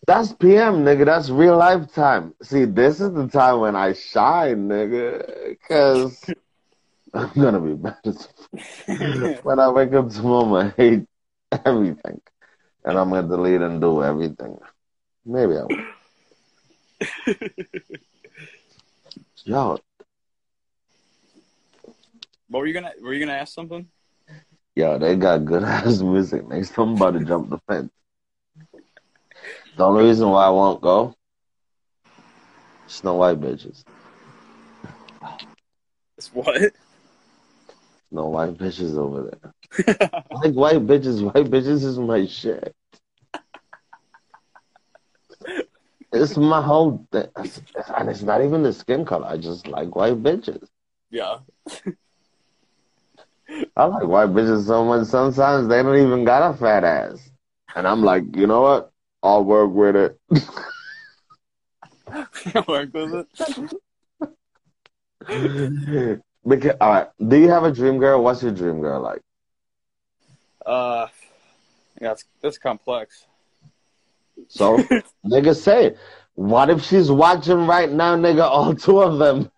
That's PM, nigga. That's real life time. See, this is the time when I shine, nigga, because I'm gonna be better. when I wake up tomorrow, I hate everything, and I'm gonna delete and do everything. Maybe I will. Yo, What were you gonna? Were you gonna ask something? yo, they got good ass music. Next somebody I'm about to jump the fence. The only reason why I won't go, Snow White bitches. It's what? No white bitches over there. Like white bitches, white bitches is my shit. It's my whole thing. And it's not even the skin color. I just like white bitches. yeah. I like white bitches so much. Sometimes they don't even got a fat ass. And I'm like, you know what? I'll work with it. Work with it. because, all right. Do you have a dream girl? What's your dream girl like? Uh, yeah, it's that's complex. So, nigga, say. What if she's watching right now, nigga? All two of them.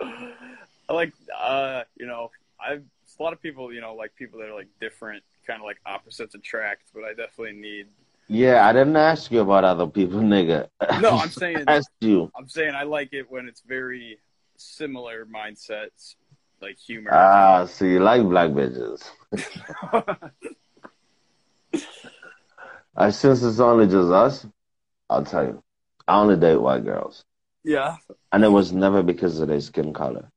I like, uh, you know, I've a lot of people, you know, like people that are like different, kind of like opposites attract, but I definitely need. Yeah, I didn't ask you about other people, nigga. No, I'm saying, asked you. I'm saying I like it when it's very similar mindsets, like humor. Ah, so you like black bitches. I since it's only just us, I'll tell you. I only date white girls. yeah, And it was never because of their skin color.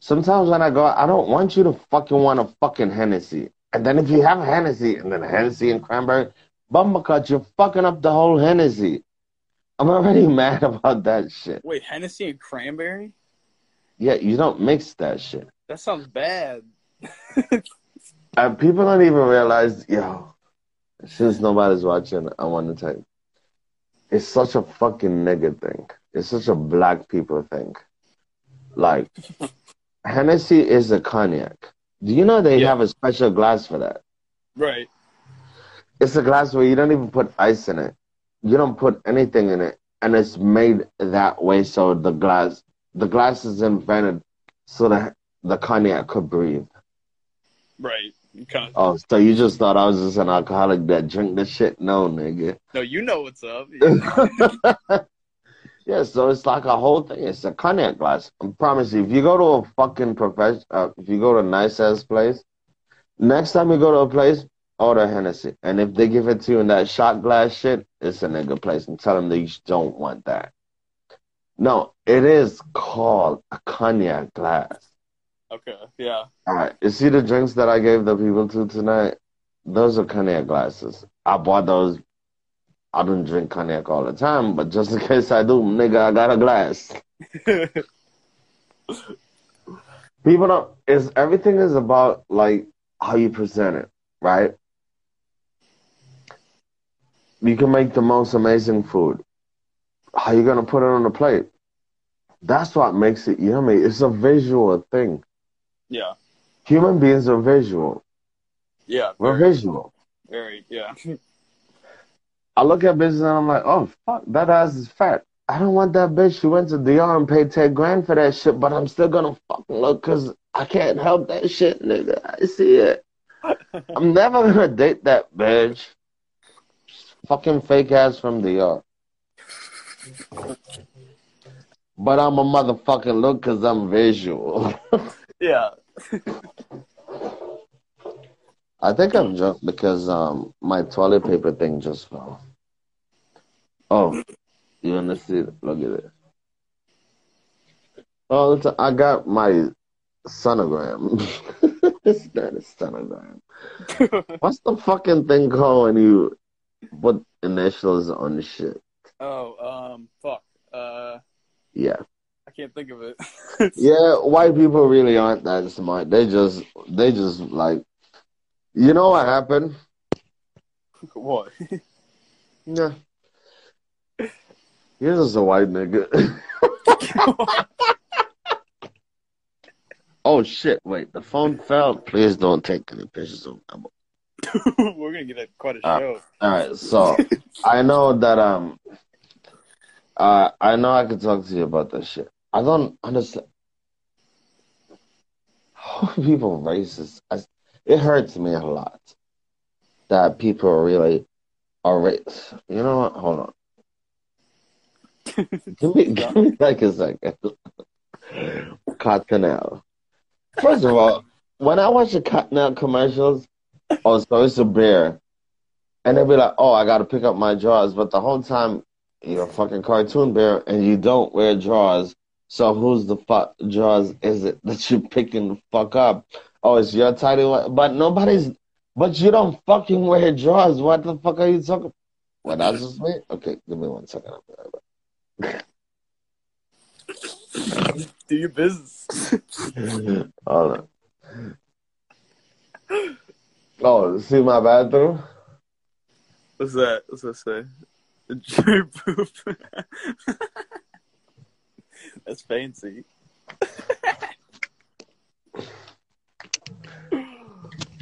Sometimes when I go, I don't want you to fucking want a fucking Hennessy. And then if you have Hennessy and then Hennessy and cranberry, bummercut, you're fucking up the whole Hennessy. I'm already mad about that shit. wait, Hennessy and cranberry? Yeah, you don't mix that shit. That sounds bad. And people don't even realize, yo, since nobody's watching, I want to tell you. It's such a fucking nigga thing. It's such a black people thing. Like, Hennessy is a cognac. Do you know they Yeah. have a special glass for that? Right. It's a glass where you don't even put ice in it. You don't put anything in it. And it's made that way so the glass, the glass is invented so that the cognac could breathe. Right. Oh, so you just thought I was just an alcoholic that drink the shit? No, nigga. No, you know what's up. yeah, so it's like a whole thing. It's a cognac glass. I promise you, if you go to a fucking profession, uh, if you go to a nice ass place, next time you go to a place, order Hennessy. And if they give it to you in that shot glass shit, it's a nigga place. And tell them that you don't want that. No, it is called a cognac glass. okay. Yeah. All right. You see the drinks that I gave the people to tonight? Those are cognac glasses. I bought those. I don't drink cognac all the time, but just in case I do, nigga, I got a glass. People don't. Is everything is about like how you present it, right? You can make the most amazing food. How you gonna put it on the plate? That's what makes it yummy. It's a visual thing. yeah. Human beings are visual. Yeah. We're Very, visual. very. Yeah. I look at bitches and I'm like, oh fuck, that ass is fat. I don't want that bitch. She went to Dior and paid ten grand for that shit, but I'm still gonna fucking look because I can't help that shit, nigga. I see it. I'm never gonna date that bitch. Fucking fake ass from Dior. But I'm a motherfucking look because I'm visual. Yeah. I think I'm drunk because um my toilet paper thing just fell. Oh, you wanna see it? Look at this. Oh, it's I got my sonogram. it's not a sonogram. What's the fucking thing called when you put initials on the shit? oh. Um. Fuck. Uh. Yeah. I can't think of it. Yeah, white people really aren't that smart. They just they just like you know what happened? what? Yeah. You're just a white nigga. oh shit, wait, the phone fell. Please don't take any pictures of me. We're gonna get a, quite a Uh, show. Alright, so I know that um uh I know I could talk to you about this shit. I don't understand how people racist. I, it hurts me a lot that people really All right. You know what? Hold on. Give me, give me like a second. Cottonelle. First of all, when I watch the Cottonelle commercials, oh, so it's a bear, and they'll be like, "Oh, I got to pick up my drawers," but the whole time you're a fucking cartoon bear and you don't wear drawers. So who's the fuck drawers is it that you're picking the fuck up? Oh, it's your title, but nobody's. But you don't fucking wear drawers. What the fuck are you talking? What that's just me. Okay, give me one second. I'll be right back. Do your business. Hold on. Oh, see my bathroom? What's that? What's that say? Enjoy poop. That's fancy.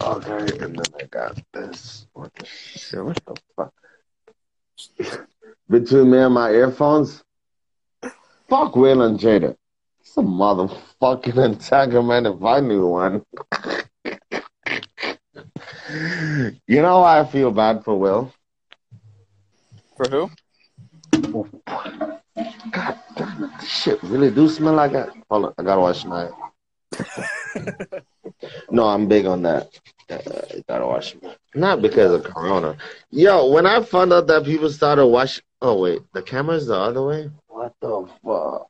Okay, and then I got this. What the shit? What the fuck? Between me and my earphones? Fuck Will and Jada. It's a motherfucking man, if I knew one. you know why I feel bad for Will? For who? God damn it, this shit really do smell like that. Hold on, I gotta wash my. no, I'm big on that. Uh, gotta wash. my. Not because of Corona. Yo, when I found out that people started washing. Oh wait, the camera's the other way. What the fuck?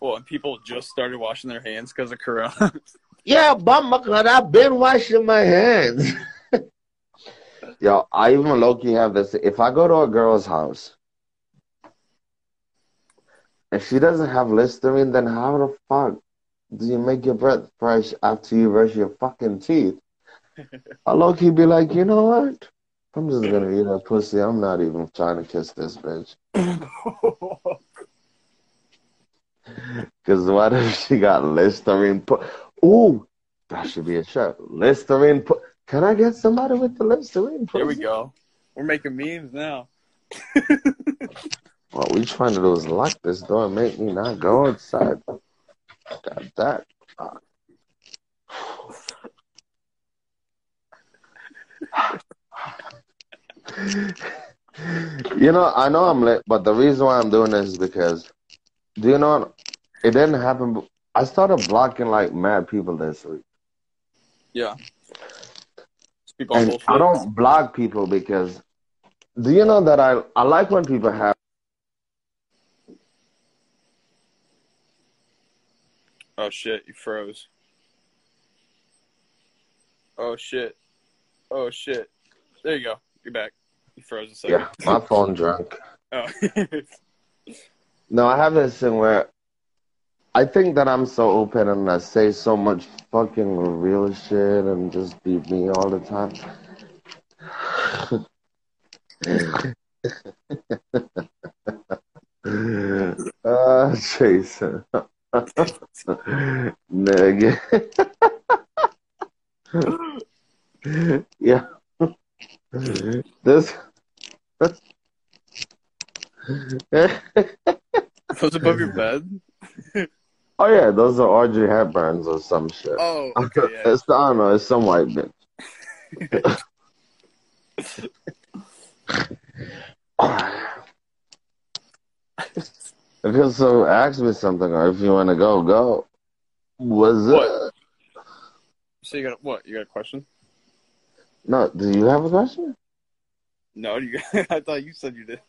Well, and people just started washing their hands because of Corona. Yeah, but I've been washing my hands. Yo, I even low key have this. If I go to a girl's house and she doesn't have Listerine, then how the fuck do you make your breath fresh after you brush your fucking teeth? I low key be like, you know what? I'm just gonna eat a pussy. I'm not even trying to kiss this bitch. Cause what if she got Listerine? Put ooh, that should be a shirt. Listerine. Put. Can I get somebody with the Listerine? Here we go. We're making memes now. What we trying to do is lock this door and make me not go inside. Got that. Uh. You know, I know I'm late, but the reason why I'm doing this is because, do you know, it didn't happen. I started blocking like mad people this week. Yeah. People And. I don't block people because, do you know that I, I like when people have, Oh shit, you froze. Oh shit. Oh shit. There you go. You're back. You froze a second. yeah, my phone drunk. Oh. No, I have this thing where I think that I'm so open and I say so much fucking real shit and just be me all the time. uh, Jason. Nigga. yeah. This. Was above your bed? Oh yeah, those are Audrey Hepburns or some shit. Oh, okay, yeah. It's I don't know, it's some white bitch. okay, so ask me something, or if you want to go, go. Was What? it? So you got what? You got a question? No, do you have a question? No, you. I thought you said you did.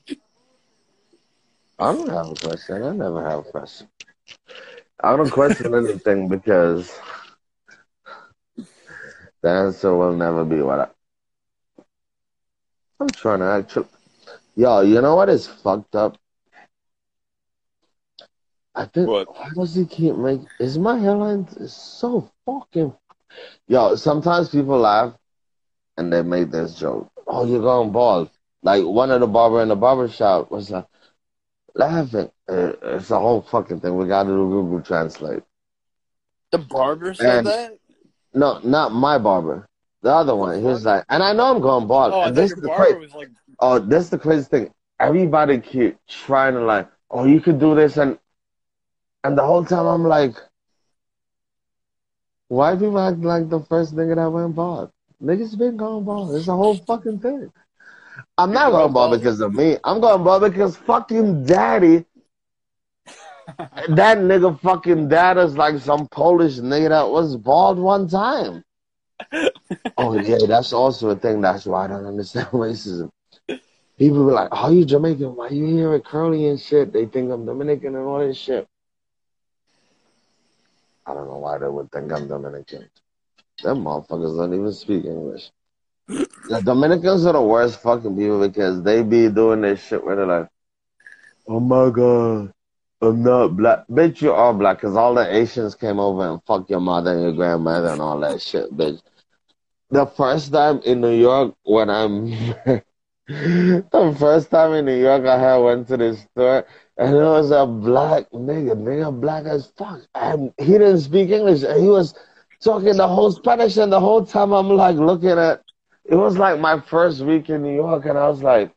I don't have a question. I never have a question. I don't question anything because the answer will never be what I. I'm trying to actually. Yo, you know what is fucked up? I think. What? Why does he keep making? Is my hairline is so fucking? Yo, sometimes people laugh, and they made this joke. Oh, you're going bald. Like one of the barber in the barber shop was like laughing. Uh, It's a whole fucking thing. We got to do Google Translate. The barber said And- that. No, not my barber. The other one. He was like, and I know I'm going bald. Oh, I and thought this is the crazy. like. Oh, this is the crazy thing. Everybody keep trying to like, oh, you could do this, and and the whole time I'm like, why people act like the first nigga that went bald? Niggas been going bald. It's a whole fucking thing. I'm not going bald because of me. I'm going bald because fucking daddy. that nigga fucking dad is like some Polish nigga that was bald one time. oh yeah, that's also a thing. That's why I don't understand racism. People be like, "Oh, you Jamaican? Why you here at curly and shit?" They think I'm Dominican and all this shit. I don't know why they would think I'm Dominican. Them motherfuckers don't even speak English. The Dominicans are the worst fucking people because they be doing this shit where they're like, "Oh my god, I'm not black." Bitch, you are black because all the Asians came over and fucked your mother and your grandmother and all that shit, bitch. The first time in New York when I'm the first time in New York I had went to the store and it was a black nigga, nigga black as fuck. And he didn't speak English and he was talking the whole Spanish and the whole time I'm like looking at it was like my first week in New York, and I was like,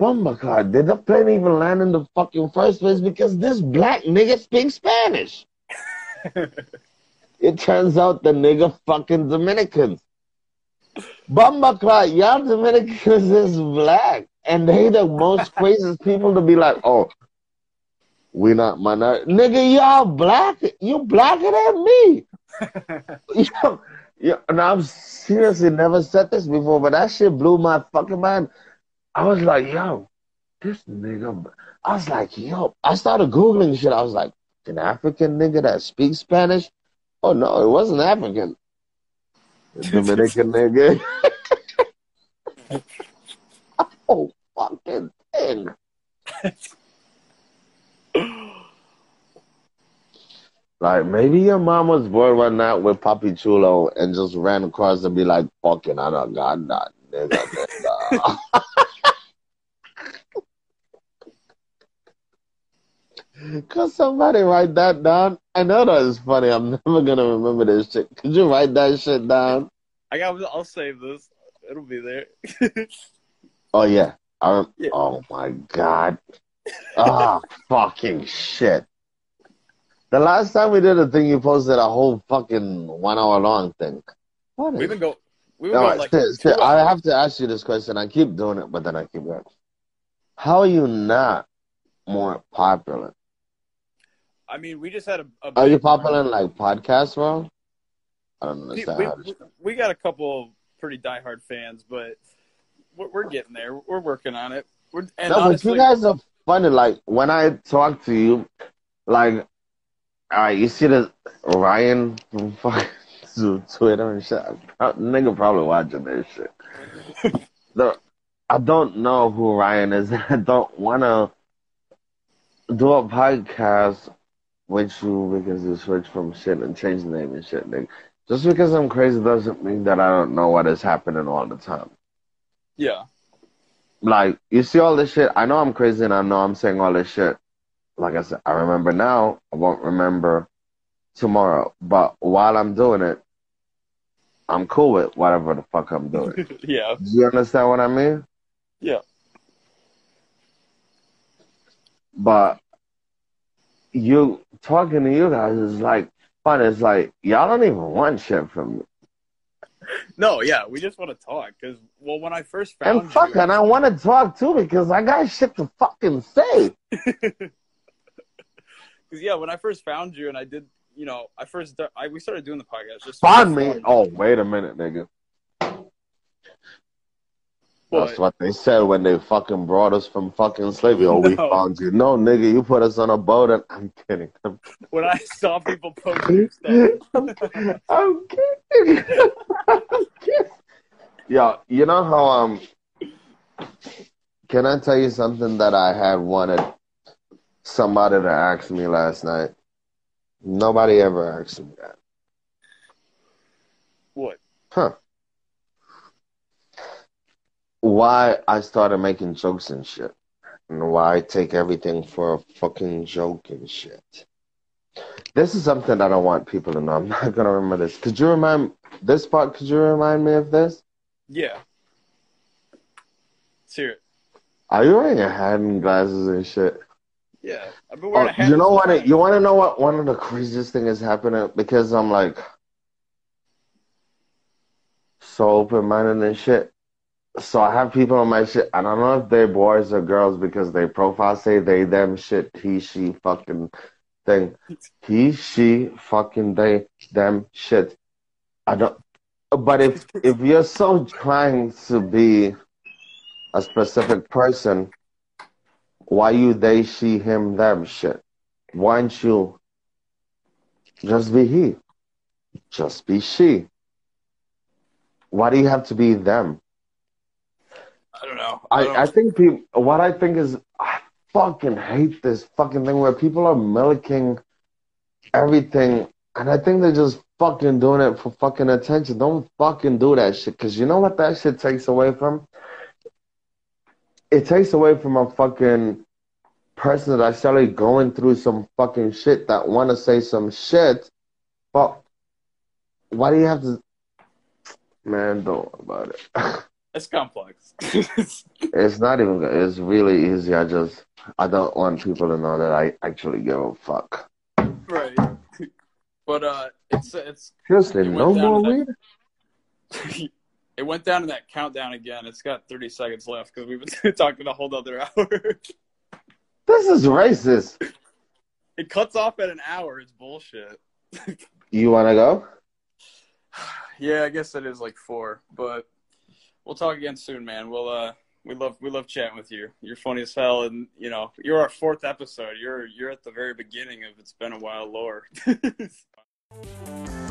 "Oh my God, did the plane even land in the fucking first place? Because this black nigga speaks Spanish. it turns out the nigga fucking Dominicans. Bumbacard, y'all Dominicans is black. And they the most craziest people to be like, oh, we not minority. Nigga, y'all black. You blacker than me. Yo, yeah, and I've seriously never said this before, but that shit blew my fucking mind. I was like, yo, this nigga. I was like, yo, I started Googling shit. I was like, an African nigga that speaks Spanish? Oh, no, it wasn't African. Dominican nigga. oh, fucking thing. Like maybe your mom was bored one night with Papi Chulo and just ran across and be like, "Fucking, I don't got that nigga." Could somebody write that down? I know that is funny. I'm never gonna remember this shit. Could you write that shit down? I got. I'll save this. It'll be there. oh yeah. yeah. Oh my god. Ah, oh, fucking shit. The last time we did a thing, you posted a whole fucking one hour long thing. What We've been go. We've no, like still, still, I have to ask you this question. I keep doing it, but then I keep going. How are you not more popular? I mean, we just had a. a are you popular in like podcasts, bro? I don't understand. We, we, we, got a couple pretty diehard fans, but we're, we're getting there. We're working on it. We're, and no, honestly, but you guys are funny. Like when I talk to you, like all right, you see the Ryan from fucking Twitter and shit. Nigga probably watching this shit. the, I don't know who Ryan is. I don't want to do a podcast with you because you switch from shit and change the name and shit, nigga. Just because I'm crazy doesn't mean that I don't know what is happening all the time. Yeah. Like, you see all this shit. I know I'm crazy and I know I'm saying all this shit like I said, I remember now. I won't remember tomorrow. But while I'm doing it, I'm cool with whatever the fuck I'm doing. yeah. Do you understand what I mean? Yeah. But you talking to you guys is like fun. It's like y'all don't even want shit from me. No, yeah, we just want to talk because well, when I first found and fuck, you, and I want to talk too because I got shit to fucking say. because yeah, when I first found you and I did, you know, I first I, we started doing the podcast. Just found me. Oh, wait a minute, nigga. What? That's what they said when they fucking brought us from fucking slavery. Oh, no. we found you. No, nigga, you put us on a boat and I'm kidding. I'm. When I saw people posting I'm, I'm kidding. I'm kidding. Yeah, you know how um can I tell you something that I have wanted somebody to ask me last night. Nobody ever asked me that. What? Huh. Why I started making jokes and shit. And why I take everything for a fucking joke and shit. This is something that I want people to know. I'm not gonna remember this. Could you remind this part? Could you remind me of this? Yeah. Let's hear it. Are you wearing a hat and glasses and shit? Yeah, I've been wearing oh, You know what? You want to know what one of the craziest thing is happening because I'm like, so open minded and shit. So I have people on my shit. I don't know if they're boys or girls because they profile say they, them, shit, he, she, fucking thing. He, she, fucking they, them, shit. I don't. But if if you're so trying to be a specific person, why you they, she, him, them, shit? Why don't you just be he? Just be she. Why do you have to be them? I don't know. I, don't- I think people. What I think is, I fucking hate this fucking thing where people are milking everything, and I think they're just fucking doing it for fucking attention. Don't fucking do that shit, because you know what that shit takes away from? It takes away from a fucking person that's actually going through some fucking shit that want to say some shit, but why do you have to? Man, don't worry about it. it's complex. It's not even. It's really easy. I just. I don't want people to know that I actually give a fuck. right. But uh, it's it's Seriously, no more weed. It went down to that countdown again. It's got 30 seconds left because we've been talking a whole other hour. This is racist. it cuts off at an hour. It's bullshit. You want to go? Yeah, I guess it is like four, but we'll talk again soon, man. We'll uh, we love we love chatting with you. You're funny as hell, and you know you're our fourth episode. You're you're at the very beginning of it's been a while lore.